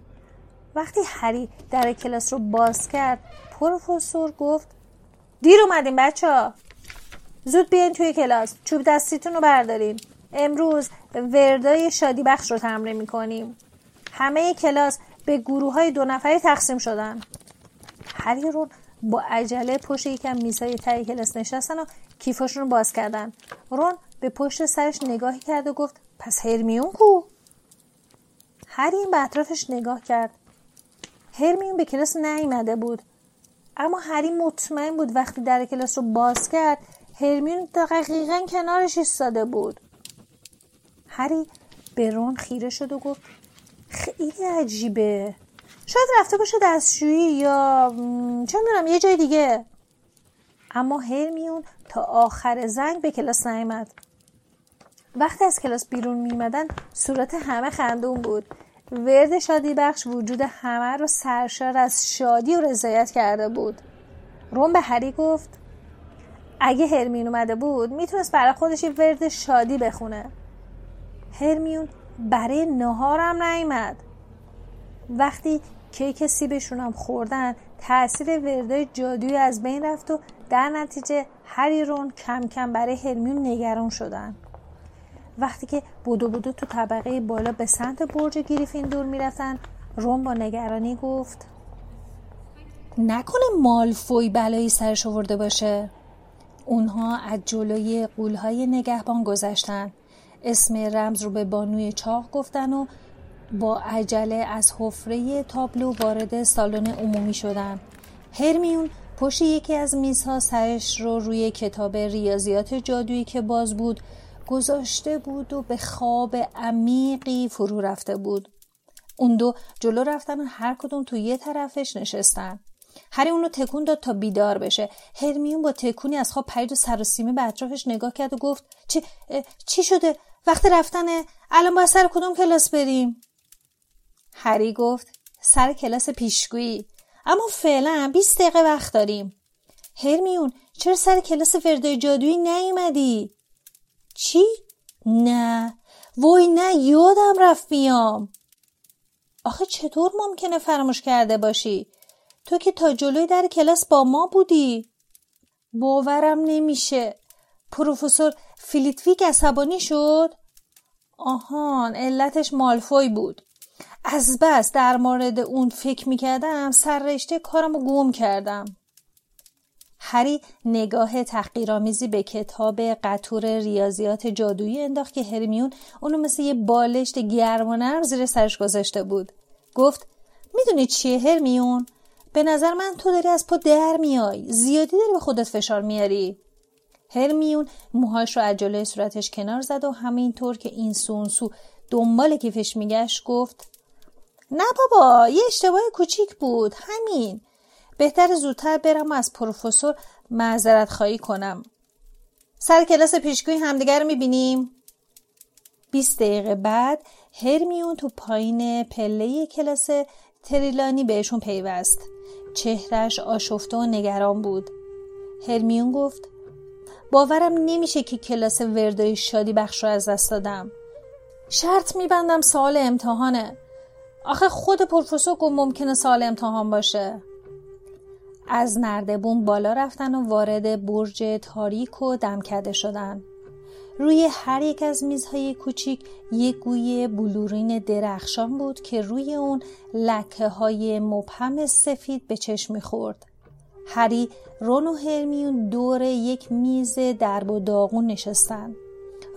وقتی هری در کلاس رو باز کرد پروفسور گفت دیر اومدیم بچه ها زود بیاین توی کلاس. چوب دستیتون رو بردارین. امروز وردای شادی بخش رو تمرین می‌کنیم. همه کلاس به گروه های دو نفری تقسیم شدن. هری رو با عجله پشت یکم میزهای تایی کلاس نشستن و کیفاشون رو باز کردن. رون به پشت سرش نگاهی کرد و گفت پس هرمیون کو؟ هری به اطرافش نگاه کرد. هرمیون به کلاس نیامده بود. اما هری مطمئن بود وقتی در کلاس رو باز کرد هرمیون دقیقا کنارش ایستاده بود. هری به رون خیره شد و گفت خیلی عجیبه. شاید رفته باشه دستشویی یا چه می‌دونم یه جای دیگه. اما هرمیون تا آخر زنگ به کلاس نیامد وقتی از کلاس بیرون میمدن صورت همه خندون بود. ورد شادی بخش وجود همه رو سرشار از شادی و رضایت کرده بود. روم به هری گفت اگه هرمیون اومده بود می‌تونست برای خودش یه ورد شادی بخونه. هرمیون برای نهارم نیامد وقتی کیک سیبشون هم خوردن تاثیر وردای جادویی از بین رفت و در نتیجه هری رون کم کم برای هرمیون نگران شدن. وقتی که بودو بودو تو طبقه بالا به سمت برج گریفین دور می‌رفتن رون با نگرانی گفت نکنه مالفوی بلایی سرش آورده باشه. اونها از جلوی قولهای نگهبان گذشتن. اسم رمز رو به بانوی چاق گفتن و با عجله از حفره تابلو وارد سالن عمومی شدن. هرمیون پشت یکی از میزها سرش رو روی کتاب ریاضیات جادویی که باز بود گذاشته بود و به خواب عمیقی فرو رفته بود. اون دو جلو رفتن و هر کدوم تو یه طرفش نشستن. هری اونو تکون داد تا بیدار بشه. هرمیون با تکونی از خواب پرید و سر و سیمه به اطرافش نگاه کرد و گفت چی, چی شده؟ وقت رفتنه. الان باید سر کدوم کلاس بریم؟ هری گفت سر کلاس پیشگویی. اما فعلا 20 دقیقه وقت داریم. هرمیون چرا سر کلاس وردای جادویی نیومدی؟ چی؟ نه. وای نه یادم رفت بیام. آخه چطور ممکنه فراموش کرده باشی؟ تو که تا جلوی در کلاس با ما بودی. باورم نمیشه. پروفسور فلیتویک عصبانی شد؟ آهان علتش مالفوی بود. از بس در مورد اون فکر می‌کردم سر رشته کارم رو گم کردم. هری نگاه تحقیرآمیزی به کتاب قطور ریاضیات جادویی انداخت که هرمیون اونو مثل یه بالشت گرم و زیر سرش گذاشته بود. گفت می‌دونی چیه هرمیون؟ به نظر من تو داری از پا در میای. زیادی داری به خودت فشار میاری. هرمیون موهاش رو از جلوی صورتش کنار زد و همینطور که این سو سو دنبال کیفش میگشت گفت نه بابا یه اشتباه کوچیک بود. همین. بهتر زودتر برم و از پروفسور معذرت خواهی کنم. سر کلاس پیشگویی همدیگر می‌بینیم. 20 دقیقه بعد هرمیون تو پایین پله کلاس تریلانی بهشون پیوست. چهرش آشفته و نگران بود. هرمیون گفت باورم نمیشه که کلاس وردای شادی بخش رو از دست دادم. شرط میبندم سال امتحانه. آخه خود پروفسور گفت ممکنه سال امتحان باشه. از نردبون بالا رفتن و وارد برج تاریک و دمکده شدن. روی هر یک از میزهای کوچیک یک گوی بلورین درخشان بود که روی اون لکه های مبهم سفید به چشم می‌خورد. هری رون و هرمیون دور یک میز درب و داغون نشستن.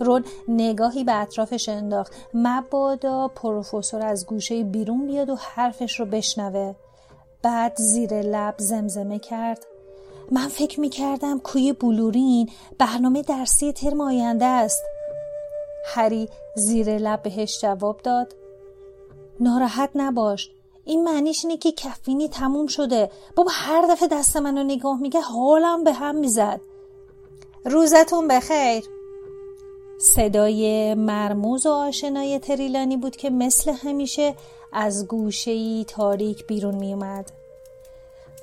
رون نگاهی به اطرافش انداخت مبادا پروفسور از گوشه بیرون بیاد و حرفش رو بشنوه بعد زیر لب زمزمه کرد من فکر می کردم کوی بلورین برنامه درسی ترم آینده است. هری زیر لب بهش جواب داد. ناراحت نباش. این معنیش اینه که کفینی تموم شده. بابا هر دفعه دست منو نگاه میگه حالم به هم می‌زد. روزتون بخیر. صدای مرموز و آشنای تریلانی بود که مثل همیشه از گوشهی تاریک بیرون میومد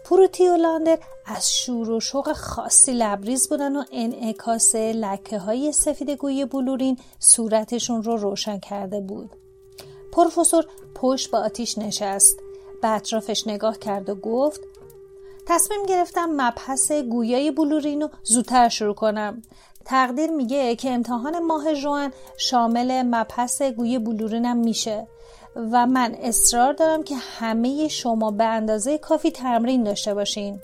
پروتی و لاندر از شور و شوق خاصی لبریز بودن و انعکاس لکه های سفید گوی بلورین صورتشون رو روشن کرده بود. پروفسور پشت به آتیش نشست. به اطرافش نگاه کرد و گفت تصمیم گرفتم مبحث گویای بلورین رو زودتر شروع کنم. تقدیر میگه که امتحان ماه جوان شامل مبحث گوی بلورینم میشه. و من اصرار دارم که همه شما به اندازه کافی تمرین داشته باشین.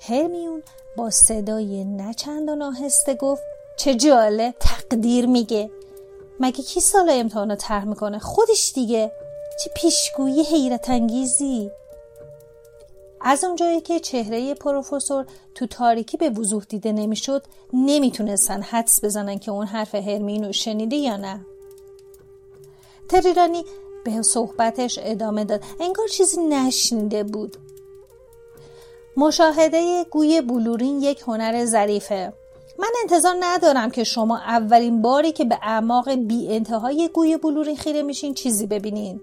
هرمیون با صدای نچندان آهسته گفت چه جاله تقدیر میگه. مگه کی سال امتحان رو طرح می‌کنه؟ خودش دیگه. چه پیشگویی حیرت انگیزی. از اونجایی که چهره پروفسور تو تاریکی به وضوح دیده نمی‌شد نمی‌تونستن حدس بزنن که اون حرف هرمینو شنیده یا نه. تریرانی به صحبتش ادامه داد. انگار چیزی نشنیده بود. مشاهده گوی بلورین یک هنر ظریفه. من انتظار ندارم که شما اولین باری که به اعماق بی انتهای گوی بلورین خیره میشین چیزی ببینین.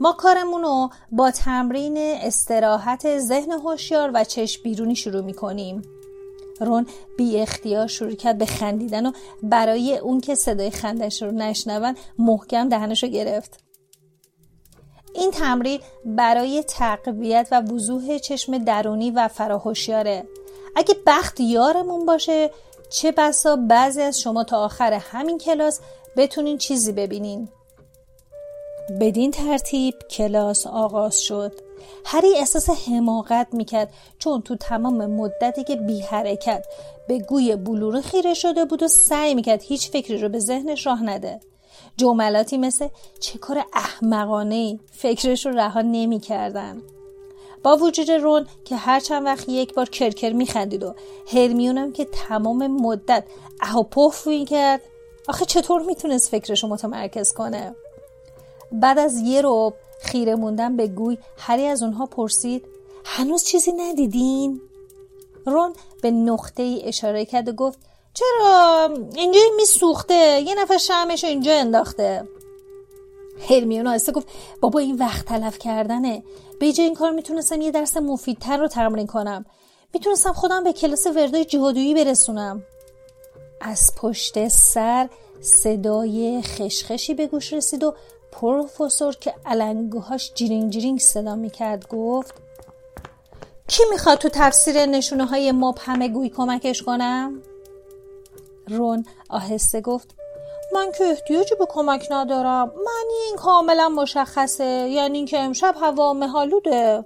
ما کارمون رو با تمرین استراحت ذهن هوشیار و چشم بیرونی شروع می‌کنیم. رون بی اختیار شروع کرد به خندیدن و برای اون که صدای خندش رو نشنون محکم دهنش رو گرفت. این تمرین برای تقویت و وضوح چشم درونی و فراهوشیاره اگه بخت یارمون باشه چه بسا بعضی از شما تا آخر همین کلاس بتونین چیزی ببینین. بدین ترتیب کلاس آغاز شد. هری احساس حماقت می‌کرد چون تو تمام مدتی که بی حرکت به گوی بلور خیره شده بود و سعی می‌کرد هیچ فکری رو به ذهنش راه نده جملاتی مثل چه کار احمقانه ای فکرش رو رها نمی کردن. با وجود رون که هر چند وقت یک بار کرکر می خندید و هرمیونم که تمام مدت اهو پف کرد آخه چطور می‌تونست فکرش رو متمرکز کنه بعد از یه روب خیره موندن به گوی هری از اونها پرسید هنوز چیزی ندیدین؟ رون به نقطه ای اشاره کرد و گفت چرا؟ اینجا میسوخته یه نفر شمش اینجا انداخته. هرمیون آهسته گفت بابا این وقت تلف کردنه. به جای این کار می‌تونستم یه درس مفیدتر رو تمرین کنم. می‌تونستم خودم به کلاس وردای جادویی برسونم. از پشت سر صدای خشخشی به گوش رسید و پروفسور که علنگوهاش جیرینگ جیرینگ صدا می‌کرد گفت کی می‌خواد تو تفسیر نشونه های مبهم گوی کمکش کنم؟ رون آهسته گفت من که احتیاجی به کمک ندارم. معنی این کاملا مشخصه. یعنی اینکه امشب هوا مهالوده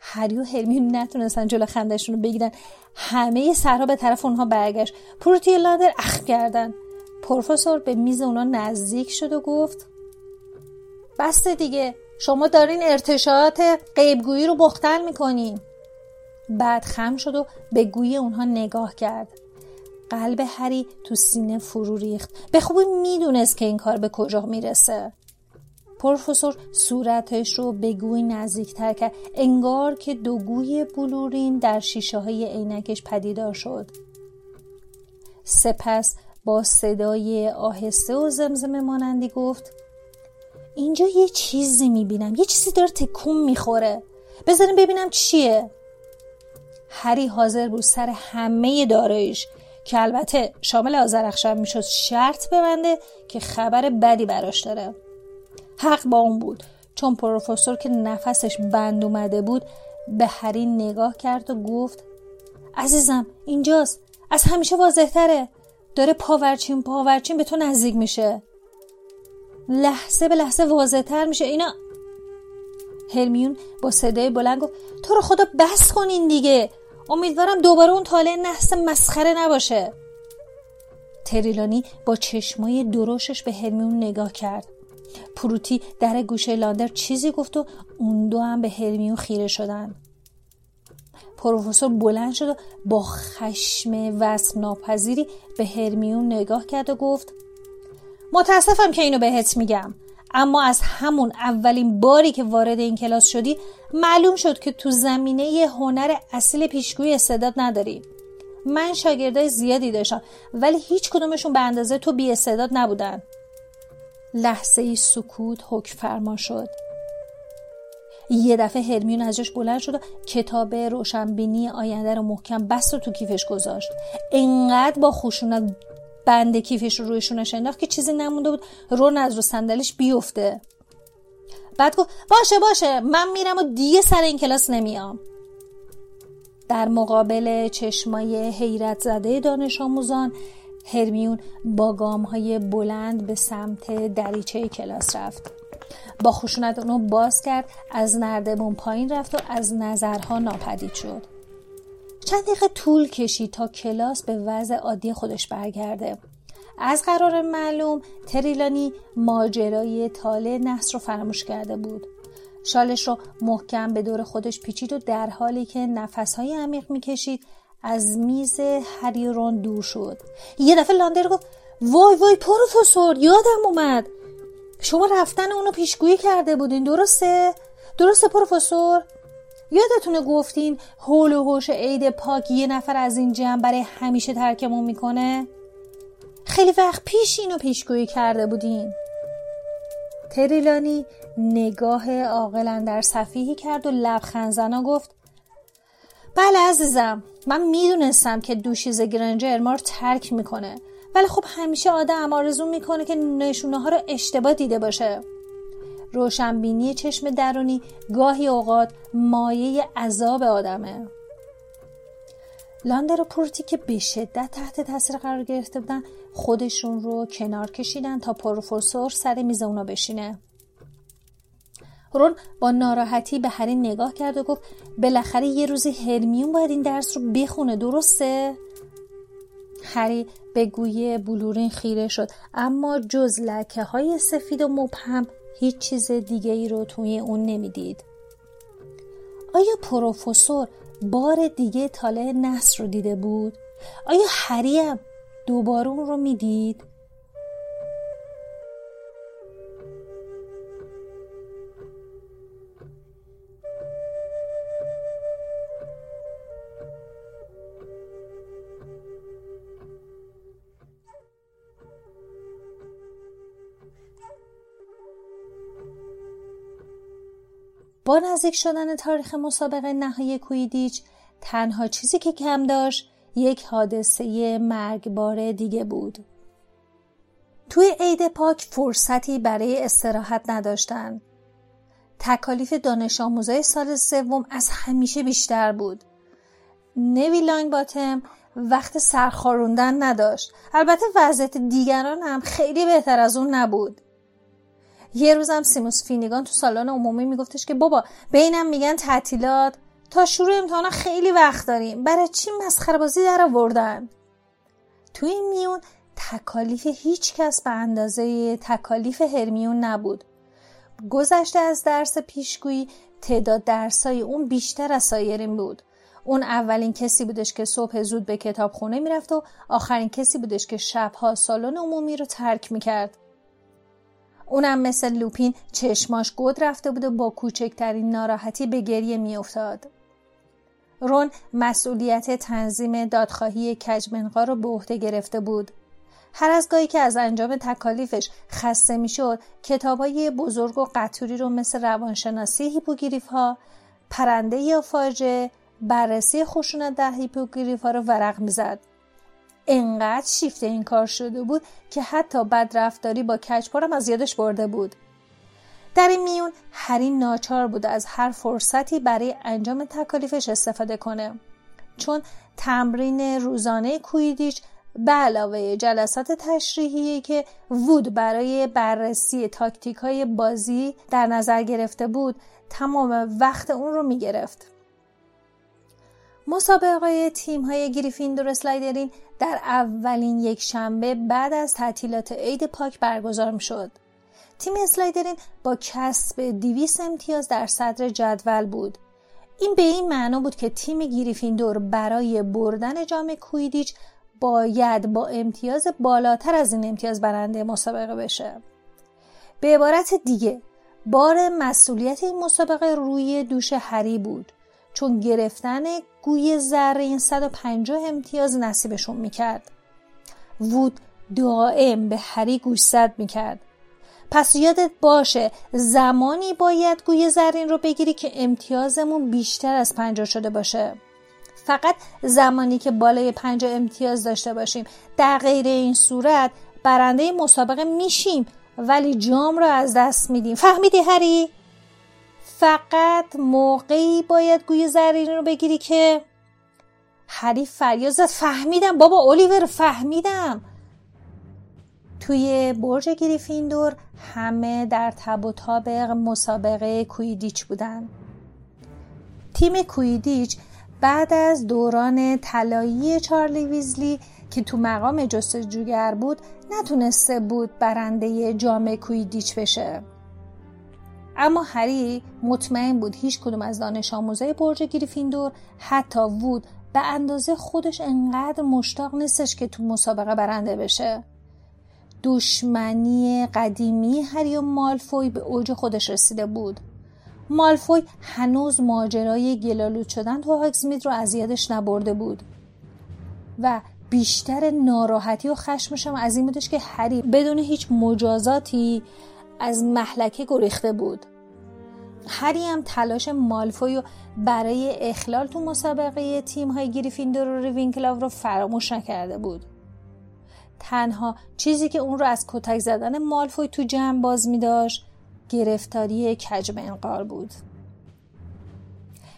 هری و هرمیون نتونستن جلو خندشون رو بگیرن. همه سرها به طرف اونها برگشت. پروتی لادر اخ کردن. پروفسور به میز اونا نزدیک شد و گفت بسته دیگه. شما دارین ارتشاعات غیبگویی رو بختل می‌کنین. بعد خم شد و به گوی اونها نگاه کرد. قلب هری تو سینه فرو ریخت. به خوبی می‌دونست که این کار به کجا می‌رسه. پروفسور صورتش رو به گوی نزدیکتر کرد. انگار که دو گوی بلورین در شیشه های عینکش پدیدار شد. سپس با صدای آهسته و زمزمه مانندی گفت اینجا یه چیزی می‌بینم. یه چیزی داره تکون می‌خوره. بذاریم ببینم چیه. هری حاضر بود سر همه دارایش که البته شامل آزرخشم می‌شد شرط ببنده که خبر بدی براش داره. حق با اون بود. چون پروفسور که نفسش بند اومده بود به هری نگاه کرد و گفت عزیزم اینجاست. از همیشه واضح تره داره پاورچین پاورچین به تو نزدیک میشه. لحظه به لحظه واضح تر میشه. اینا هرمیون با صدای بلند گفت تو رو خدا بس کنین دیگه. امیدوارم دوباره اون طالع نحس مسخره نباشه. تریلانی با چشمای دروشش به هرمیون نگاه کرد. پروتی در گوشه لاندر چیزی گفت و اون دو هم به هرمیون خیره شدن. پروفسور بلند شد و با خشم وصف ناپذیری به هرمیون نگاه کرد و گفت متاسفم که اینو بهت میگم. اما از همون اولین باری که وارد این کلاس شدی معلوم شد که تو زمینه هنر اصل پیشگویی استعداد نداری. من شاگردای زیادی داشتم ولی هیچ کدومشون به اندازه تو بی استعداد نبودن. لحظه ای سکوت حکم فرما شد. یه دفعه هرمیون از جاش بلند شد و کتاب روشنبینی آینده رو محکم بست و تو کیفش گذاشت. انقدر با خشونت بند کیفش رو روی شونش انداخت که چیزی نمونده بود. رون از رو صندلیش بیفته. بعد گفت باشه باشه من میرم و دیگه سر این کلاس نمیام. در مقابل چشمای حیرت زده دانش آموزان هرمیون با گام های بلند به سمت دریچه کلاس رفت. با خشونت اونو باز کرد از نردبون پایین رفت و از نظرها ناپدید شد. چند دقیقه طول کشید تا کلاس به وضع عادی خودش برگرده از قرار معلوم تریلانی ماجرای تاله نصر رو فراموش کرده بود شالش رو محکم به دور خودش پیچید و در حالی که نفسهای عمیق می‌کشید از میز هریرون دور شد یه دفعه لاندر گفت وای وای پروفسور یادم اومد شما رفتن اونو پیشگویی کرده بودین درسته؟ درسته پروفسور؟ یادتونه گفتین هول و هوش عید پاک یه نفر از این جمع برای همیشه ترکمون می‌کنه؟ خیلی وقت پیش اینو پیشگویی کرده بودین تریلانی نگاه عاقلا در صفیحی کرد و لبخند زنا گفت بله عزیزم من می‌دونستم که دوشیز گرنجر ما ترک می‌کنه ولی خب همیشه آدم آرزو می‌کنه که نشونه ها رو اشتباه دیده باشه روشنبینی چشم درونی گاهی اوقات مایه عذاب آدمه لاندر و پورتی که به شدت تحت تاثیر قرار گرفته بودن خودشون رو کنار کشیدن تا پروفسور سر میز اونا بشینه رون با ناراحتی به هری نگاه کرد و گفت بالاخره یه روزی هرمیون باید این درس رو بخونه درسته؟ هری به گویه بلورین خیره شد اما جز لکه های سفید و مبهم هیچ چیز دیگه ای رو توی اون نمی‌دید. آیا پروفسور بار دیگه طالع نصر رو دیده بود؟ آیا هریم دوباره اون رو می‌دید؟ با نزدیک شدن تاریخ مسابقه نهایی کویدیچ تنها چیزی که کم داشت یک حادثه مرگبار دیگه بود. توی عید پاک فرصتی برای استراحت نداشتن. تکالیف دانش آموزای سال سوم از همیشه بیشتر بود. نوی لانگ باتم وقت سرخاروندن نداشت. البته وضعیت دیگران هم خیلی بهتر از اون نبود. یه روزم سیموس فینیگان تو سالن عمومی میگفتش که بابا بینم میگن تعطیلات. تا شروع امتحانا خیلی وقت داریم. برای چی مسخره بازی در آوردن؟ تو این میون تکالیف هیچ کس به اندازه تکالیف هرمیون نبود. گذشته از درس پیشگویی تعداد درسای اون بیشتر از سایرین بود. اون اولین کسی بودش که صبح زود به کتابخونه می‌رفت و آخرین کسی بودش که شبها سالن عمومی رو ترک می‌کرد. اونم مثل لوپین چشماش گود رفته بود و با کوچکترین ناراحتی به گریه میافتاد. رون مسئولیت تنظیم دادخواهی کج‌منقار رو به عهده گرفته بود. هر از گاهی که از انجام تکالیفش خسته می‌شد کتابای بزرگ و قطوری رو مثل روانشناسی هیپوگریف ها، پرنده یا فاجعه، بررسی خشونت در هیپوگریف ها رو ورق می‌زد. انقدر شیفته این کار شده بود که حتی بدرفتاری با کچپارم از یادش برده بود در این میون هری ناچار بود از هر فرصتی برای انجام تکالیفش استفاده کنه چون تمرین روزانه کویدیش به علاوه جلسات تشریحی که وود برای بررسی تاکتیک های بازی در نظر گرفته بود تمام وقت اون رو می گرفت. مسابقه تیم های گریفیندور اسلایدرین در اولین یک شنبه بعد از تعطیلات عید پاک برگزار می شد. تیم اسلایدرین با کسب دیویس امتیاز در صدر جدول بود. این به این معنا بود که تیم گریفیندور برای بردن جام کویدیچ باید با امتیاز بالاتر از این امتیاز برنده مسابقه بشه. به عبارت دیگه بار مسئولیت این مسابقه روی دوش هری بود چون گرفتن گوی زرین 150 امتیاز نصیبشون می‌کرد. وود دائم به هری گوشزد می‌کرد. پس یادت باشه زمانی باید گوی زرین رو بگیری که امتیازمون بیشتر از پنجاه شده باشه. فقط زمانی که بالای پنجاه امتیاز داشته باشیم. در غیر این صورت برنده مسابقه میشیم ولی جام رو از دست میدیم. فهمیدی هری؟ فقط موقعی باید گوی زرین رو بگیری که هری فریاد فهمیدم. بابا الیور فهمیدم. توی برج گریفیندور همه در تب و تاب مسابقه کویدیچ بودن. تیم کویدیچ بعد از دوران طلایی چارلی ویزلی که تو مقام جستجوگر بود نتونسته بود برنده جام کویدیچ بشه. اما هری مطمئن بود هیچ کدوم از دانش آموزای برج گریفیندور حتی وود به اندازه خودش انقدر مشتاق نیستش که تو مسابقه برنده بشه. دشمنی قدیمی هری و مالفوی به اوج خودش رسیده بود. مالفوی هنوز ماجرای گلالود شدن تو رو اذیتش نبرده بود. و بیشتر ناراحتی و خشمشم از این بودش که هری بدون هیچ مجازاتی از محلکه گریخته بود. هری هم تلاش مالفوی برای اخلال تو مسابقه تیم های گریفیندور و ریوینکلاو رو فراموش نکرده بود. تنها چیزی که اون رو از کتک زدن مالفوی تو جمع باز می داشت گرفتاری کجب انقار بود.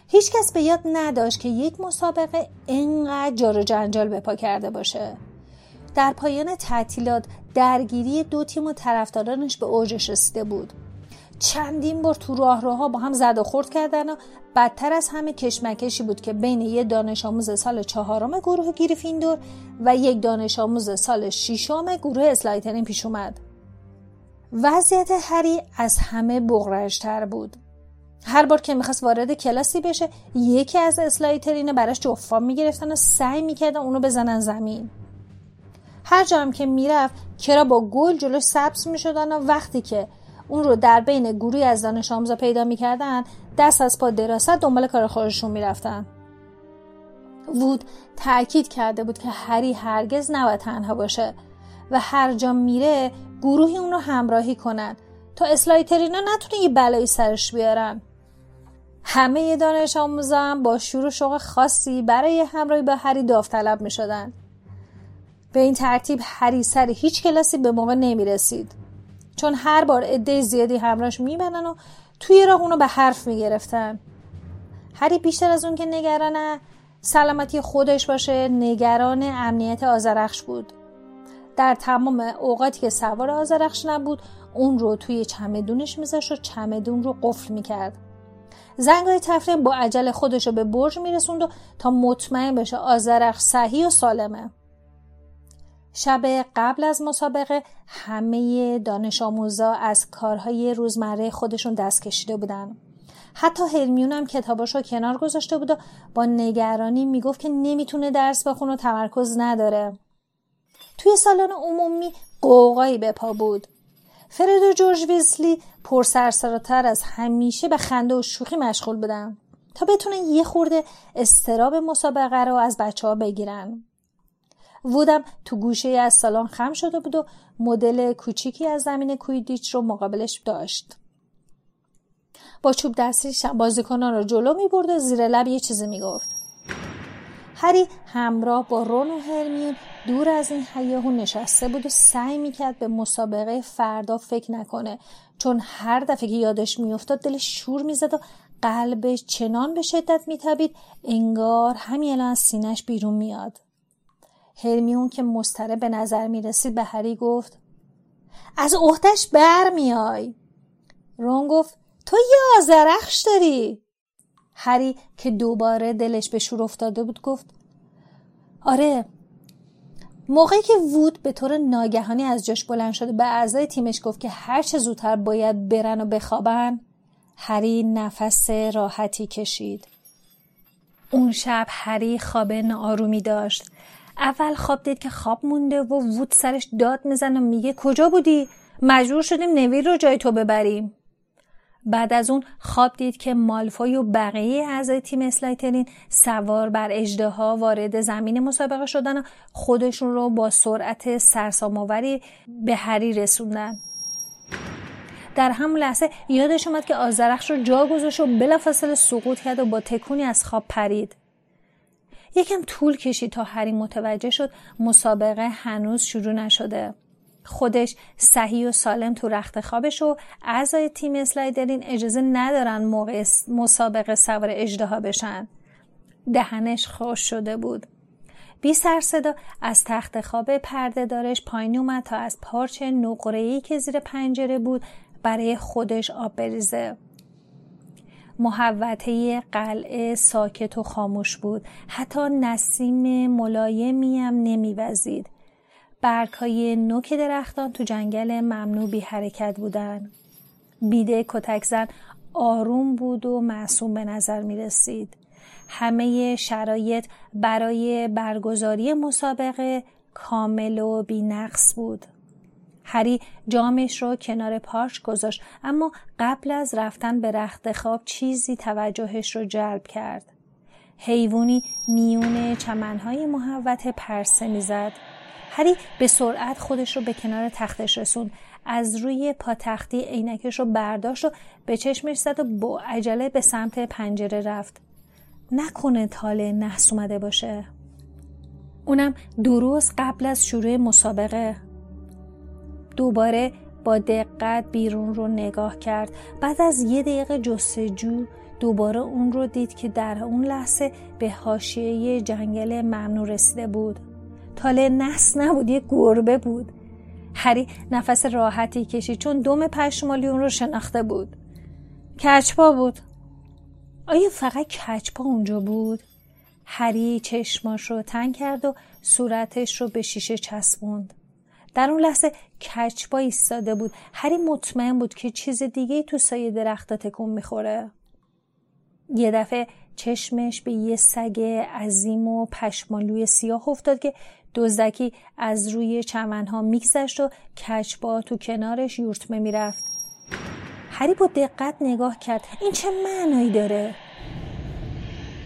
هیچکس به یاد نداشت که یک مسابقه انقدر جار و جنجال به پا کرده باشه. در پایان تعطیلات درگیری دو تیم و طرفدارانش به اوجش رسیده بود. چندین بار تو راهروها با هم زد و خورد کردن و بدتر از همه کشمکشی بود که بین یک دانش آموز سال چهارم گروه گریفیندور و یک دانش آموز سال ششم گروه اسلایترین پیش اومد. وضعیت هری از همه بغرشتر بود. هر بار که می‌خواست وارد کلاسی بشه یکی از اسلایترین براش جفا می‌گرفتن و سعی می‌کردن اونو بزنن زمین. هر جا هم که می‌رفت کرا با گل جلوش سبز می‌شدن و وقتی که اون رو در بین گروهی از دانش آموزا پیدا می‌کردن دست از پا دراست دنبال کار خودشون می‌رفتن. وود تاکید کرده بود که هری هرگز نباید تنها باشه و هر جا میره گروهی اون رو همراهی کنن. تا اسلایترینا نتونه یه بلایی سرش بیارن. همه دانش آموزا هم با شور و شوق خاصی برای همراهی با هری داوطلب می شدن. به این ترتیب هری سر هیچ کلاسی به موقع نمی رسید. چون هر بار عده زیادی همراهش میبنن و توی راه اونو به حرف می‌گرفتن. هری بیشتر از اون که نگران سلامتی خودش باشه نگران امنیت آزرخش بود. در تمام اوقاتی که سوار آزرخش نبود اون رو توی چمدونش میذاشت و چمدون رو قفل می‌کرد. زنگای تفریح با عجل خودش رو به برج میرسوند و تا مطمئن بشه آزرخش صحیح و سالمه. شب قبل از مسابقه همه دانش آموزا از کارهای روزمره خودشون دست کشیده بودن. حتی هرمیون هم کتاباش رو کنار گذاشته بود و با نگرانی می‌گفت که نمی‌تونه درس بخونه و تمرکز نداره. توی سالن عمومی قوقایی به پا بود. فرد و جورج ویزلی پرسرسراتر از همیشه به خنده و شوخی مشغول بودن تا بتونن یه خورده استراب مسابقه رو از بچه ها بگیرن. وودم تو گوشه از سالن خم شده بود و مدل کوچیکی از زمین کویدیچ رو مقابلش داشت. با چوب دستیش بازیکنان رو جلو می برد و زیر لب یه چیزی می گفت. هری همراه با رون و هرمیون دور از این هیاهو نشسته بود و سعی می‌کرد به مسابقه فردا فکر نکنه چون هر دفعه که یادش میافتاد دلش شور می‌زد و قلبش چنان به شدت میتبید انگار همین الان سینش بیرون میاد هرمیون که مستره به نظر می رسید به هری گفت از اختش بر میای رون گفت تو یه آزرخش داری. هری که دوباره دلش به شور افتاده بود گفت آره موقعی که وود به طور ناگهانی از جاش بلند شده به اعضای تیمش گفت که هر چه زودتر باید برن و بخوابن هری نفس راحتی کشید. اون شب هری خواب ناآرومی داشت. اول خواب دید که خواب مونده و وود سرش داد میزن و میگه کجا بودی؟ مجبور شدیم نوید رو جای تو ببریم. بعد از اون خواب دید که مالفوی و بقیه اعضای تیم اسلایترین سوار بر ها وارد زمین مسابقه شدن و خودشون رو با سرعت سرسام‌آوری به هری رسوندن. در همون لحظه یادش اومد که آزرخش رو جا گذاشت و بلافاصله سقوط کرد و با تکونی از خواب پرید. یکم طول کشید تا هری متوجه شد مسابقه هنوز شروع نشده. خودش صحیح و سالم تو رخت خوابش و اعضای تیم اسلایدرین اجازه ندارن موقع مسابقه سوار اجدها بشن. دهنش خوش شده بود. بی سر صدا از تخت خواب پرده دارش پایین اومد تا از پارچ نقره‌ای که زیر پنجره بود برای خودش آب بریزه. محوطه قلعه ساکت و خاموش بود حتی نسیم ملایمی هم نمیوزید برگ های نوک درختان تو جنگل ممنوع بی حرکت بودن بیده کتک زن آروم بود و معصوم به نظر می رسید. همه شرایط برای برگزاری مسابقه کامل و بی نقص بود. هری جامش رو کنار پارچ گذاشت اما قبل از رفتن به رخت خواب چیزی توجهش رو جلب کرد. حیوانی میون چمنهای محوت پرسه می‌زد. هری به سرعت خودش رو به کنار تختش رسوند از روی پاتختی عینکش رو برداشت و به چشمش زد و با عجله به سمت پنجره رفت نکنه تاله نحس اومده باشه اونم درست قبل از شروع مسابقه دوباره با دقت بیرون رو نگاه کرد. بعد از یه دقیقه جستجو دوباره اون رو دید که در اون لحظه به حاشیه جنگل ممنوع رسیده بود. تاله نس نبود یه گربه بود. هری نفس راحتی کشید چون دم پشمالی اون رو شناخته بود. کچپا بود. آیا فقط کچپا اونجا بود؟ هری چشماش رو تنگ کرد و صورتش رو به شیشه چسبوند. در اون لحظه کچپا ایستاده بود. هری مطمئن بود که چیز دیگه تو سایه درخت تکون می‌خوره. یه دفعه چشمش به یه سگ عظیم و پشمالوی سیاه افتاد که دزدکی از روی چمنها میگذشت و کچبا تو کنارش یورتمه می‌رفت. هری با دقت نگاه کرد. این چه معنایی داره؟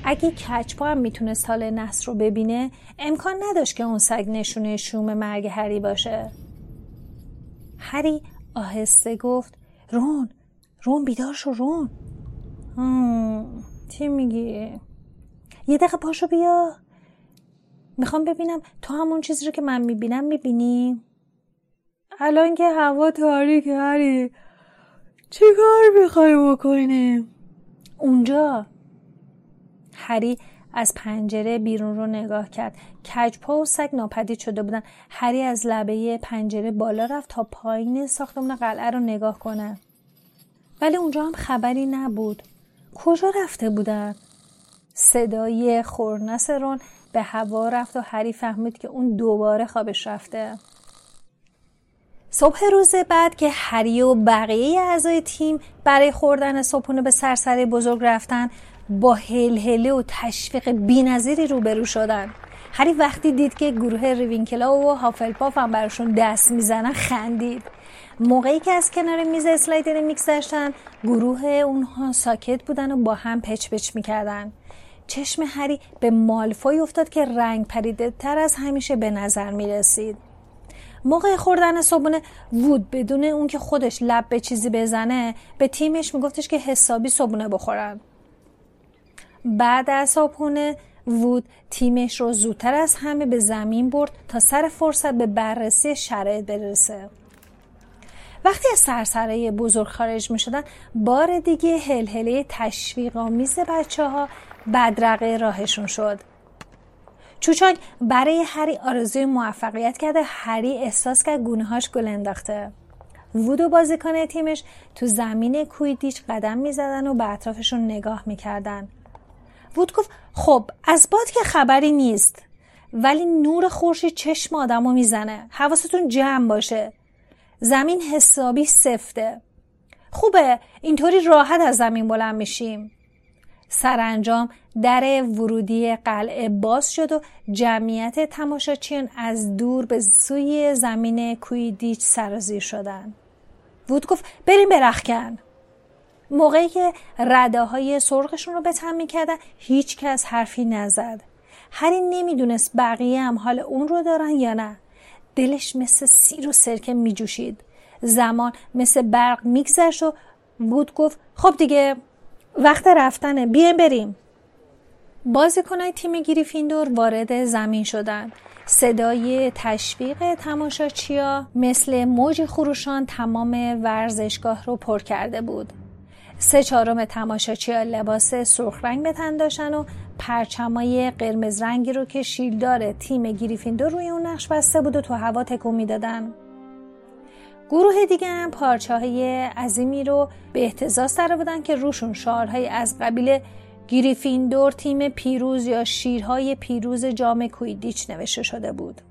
اگه کچپا هم می‌تونست حال نصر رو ببینه امکان نداشت که اون سگ نشونه شوم مرگ هری باشه هری آهسته گفت رون رون بیدار شو رون چی میگی؟ یه دقیقه پاشو بیا می‌خوام ببینم تو همون چیزی رو که من می‌بینم می‌بینی؟ الان که هوا تاریک هری چی کار می‌خوای بکنیم؟ اونجا هری از پنجره بیرون رو نگاه کرد. کجپا و سگ ناپدید شده بودن. هری از لبه پنجره بالا رفت تا پایین ساختمون قلعه رو نگاه کنه. ولی اونجا هم خبری نبود. کجا رفته بودن؟ صدای خورنس رون به هوا رفت و هری فهمید که اون دوباره خوابش رفته. صبح روز بعد که هری و بقیه اعضای تیم برای خوردن صبحونه به سرسره بزرگ رفتن با هلهله و تشویق بینظیری روبرو شدن هری وقتی دید که گروه ریوینکلا و هافلپاف هم براشون دست می‌زنن خندید موقعی که از کنار میز اسلایترین می‌گذشتن گروه اونها ساکت بودن و با هم پچ پچ می‌کردن چشم هری به مالفوی افتاد که رنگ پریده تر از همیشه به نظر می رسید. موقع خوردن صبحونه وود بدون اون که خودش لب به چیزی بزنه به تیمش میگفتش که حسابی صبحونه بخورن. بعد از صبحونه وود تیمش رو زودتر از همه به زمین برد تا سر فرصت به بررسی شرایط برسه. وقتی از سرسره بزرگ خارج می شدن بار دیگه هلهله تشویق آمیز بچه ها بدرقه راهشون شد. چوچانگ برای هری آرزوی موفقیت کرده هری احساس کرد گونه هاش گل انداخته. وود و بازیکن تیمش تو زمین کویدیچ قدم می‌زدن و به اطرافشون نگاه می‌کردن. وود گفت خب از باد که خبری نیست ولی نور خورشید چشم آدمو می‌زنه. حواستون جمع باشه. زمین حسابی سفته. خوبه اینطوری راحت از زمین بلند میشیم. سرانجام در ورودی قلعه باز شد و جمعیت تماشاچیان از دور به سوی زمین کویدیچ سرازیر شدند وود گفت بریم برخکن. موقعی که رده های سرخشون رو به تم می‌کردن هیچ کس حرفی نزد. هری نمی‌دونست بقیه هم حال اون رو دارن یا نه. دلش مثل سیر و سرکه میجوشید. زمان مثل برق میگذشت و بود گفت خب دیگه وقت رفتنه بیایم بریم. بازیکنهای تیم گریفیندور وارد زمین شدند صدای تشویق تماشاچیا مثل موج خروشان تمام ورزشگاه رو پر کرده بود. سه چهارم تماشاچیا لباس سرخ رنگ به تن داشتن و پرچمای قرمز رنگی رو که شیلدار تیم گریفیندور روی اون نقش بسته بود و تو هوا تکون می‌دادن گروه دیگه هم پارچه های عظیمی رو به احتزاز در بودن که روشون شعارهای از قبیل گریفیندور تیم پیروز یا شیرهای پیروز جام کویدیچ نوشته شده بود.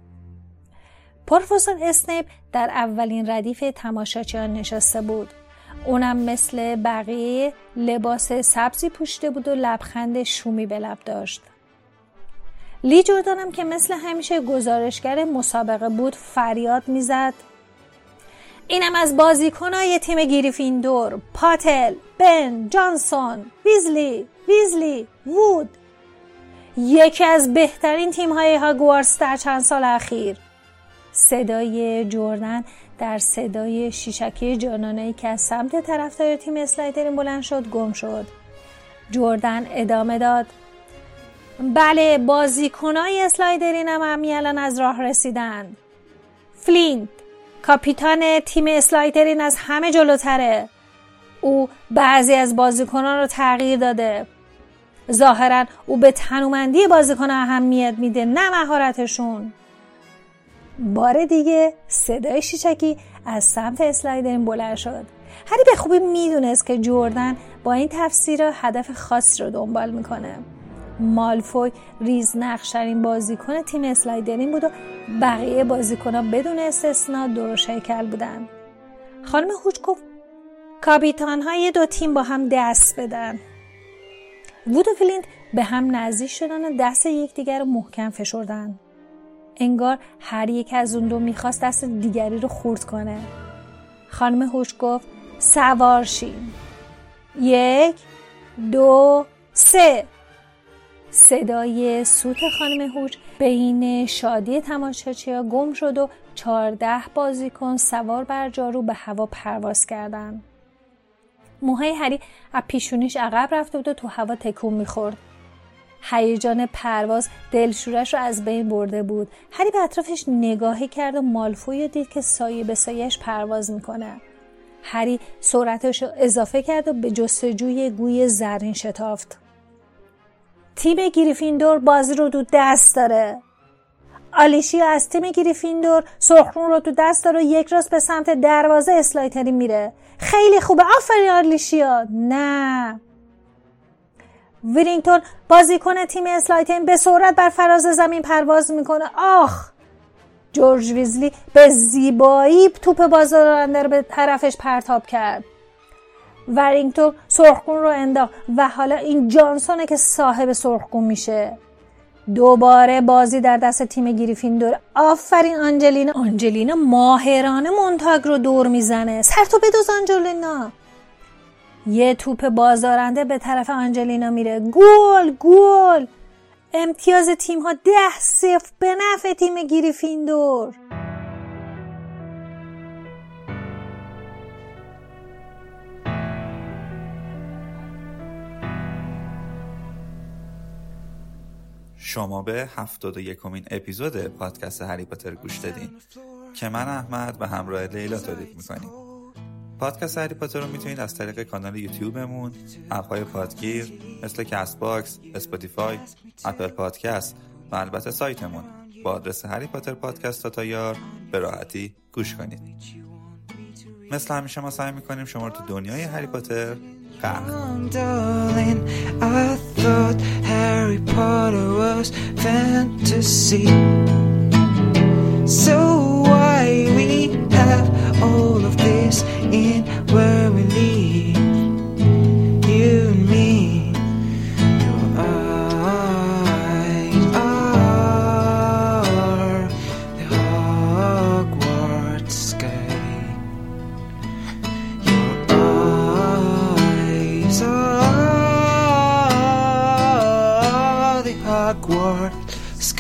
پروفسور اسنیپ در اولین ردیف تماشاچیان نشسته بود. اونم مثل بقیه لباس سبزی پوشیده بود و لبخند شومی به لب داشت. لی جوردانم که مثل همیشه گزارشگر مسابقه بود فریاد می‌زد. اینم از بازیکنای تیم گریفیندور پاتل بن جانسون ویزلی ویزلی وود. یکی از بهترین تیم های هاگوارس در چند سال اخیر. صدای جردن در صدای شیشکی جانانه که از سمت طرفدار تیم اسلایدرین بلند شد گم شد. جردن ادامه داد. بله بازیکنای اسلایدرین هم الان از راه رسیدن. فلینت کاپیتان تیم اسلایترین از همه جلوتره. او بعضی از بازیکنان رو تغییر داده. ظاهرا او به تنومندی بازیکن اهمیت میده نه مهارتشون. بار دیگه صدای شیشکی از سمت اسلایترین بلند شد. هری به خوبی می‌دونست که جردن با این تفسیر هدف خاصی رو دنبال می‌کنه. مالفوی ریز نقشترین بازیکن تیم اسلایترین بود و بقیه بازیکنها بدون استثنا درشت هیکل بودن. خانم هوچ گفت کاپیتان های دو تیم با هم دست بدن. وود و فلینت به هم نزدیک شدن و دست یکدیگر رو محکم فشردن. انگار هر یک از اون دو می‌خواست دست دیگری رو خورد کنه. خانم هوچ گفت سوار شین یک دو سه. صدای سوت خانم هوش بین شادی تماشاچی گم شد و چهارده بازیکن سوار بر جارو به هوا پرواز کردند. موهای هری از پیشونیش عقب رفته بود و تو هوا تکون می‌خورد. هیجان پرواز دلشورش رو از بین برده بود. هری به اطرافش نگاهی کرد و مالفوی دید که سایه به سایهش پرواز می‌کنه. هری سرعتش رو اضافه کرد و به جستجوی گوی زرین شتافت. تیم گریفیندور بازی رو تو دست داره. آلیشیا از تیم گریفیندور سرخون رو تو دست داره و یک راست به سمت دروازه اسلایترین میره. خیلی خوبه. آفرین آلیشیا. نه. ویرینگتون بازیکن تیم اسلایترین به سرعت بر فراز زمین پرواز می‌کنه. آخ! جورج ویزلی به زیبایی توپ بازارنده رو به طرفش پرتاب کرد. ورینگتون سرخگون رو انداخت و حالا این جانسونه که صاحب سرخگون میشه. دوباره بازی در دست تیم گریفیندور. آفرین آنجلینا. آنجلینا ماهرانه مونتاگ رو دور می‌زنه. سر تو بدوز آنجلینا. یه توپ بازارنده به طرف آنجلینا میره. گل گل! امتیاز تیم ها ده صفر به نفع تیم گریفیندور. شما به هفتاد و یکمین اپیزود پادکست هری پاتر گوش دادین که من احمد به همراه لیلا تولید می‌کنیم. پادکست هری پاتر رو می‌تونید از طریق کانال یوتیوبمون اپهای پادگیر مثل کست باکس اسپاتیفای اپل پادکست و البته سایتمون. با آدرس هری پاتر پادکست دات آی آر به راحتی گوش کنید. مثل همیشه ما سعی می‌کنیم شما رو تو دنیای هری پاتر Darling,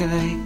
sky.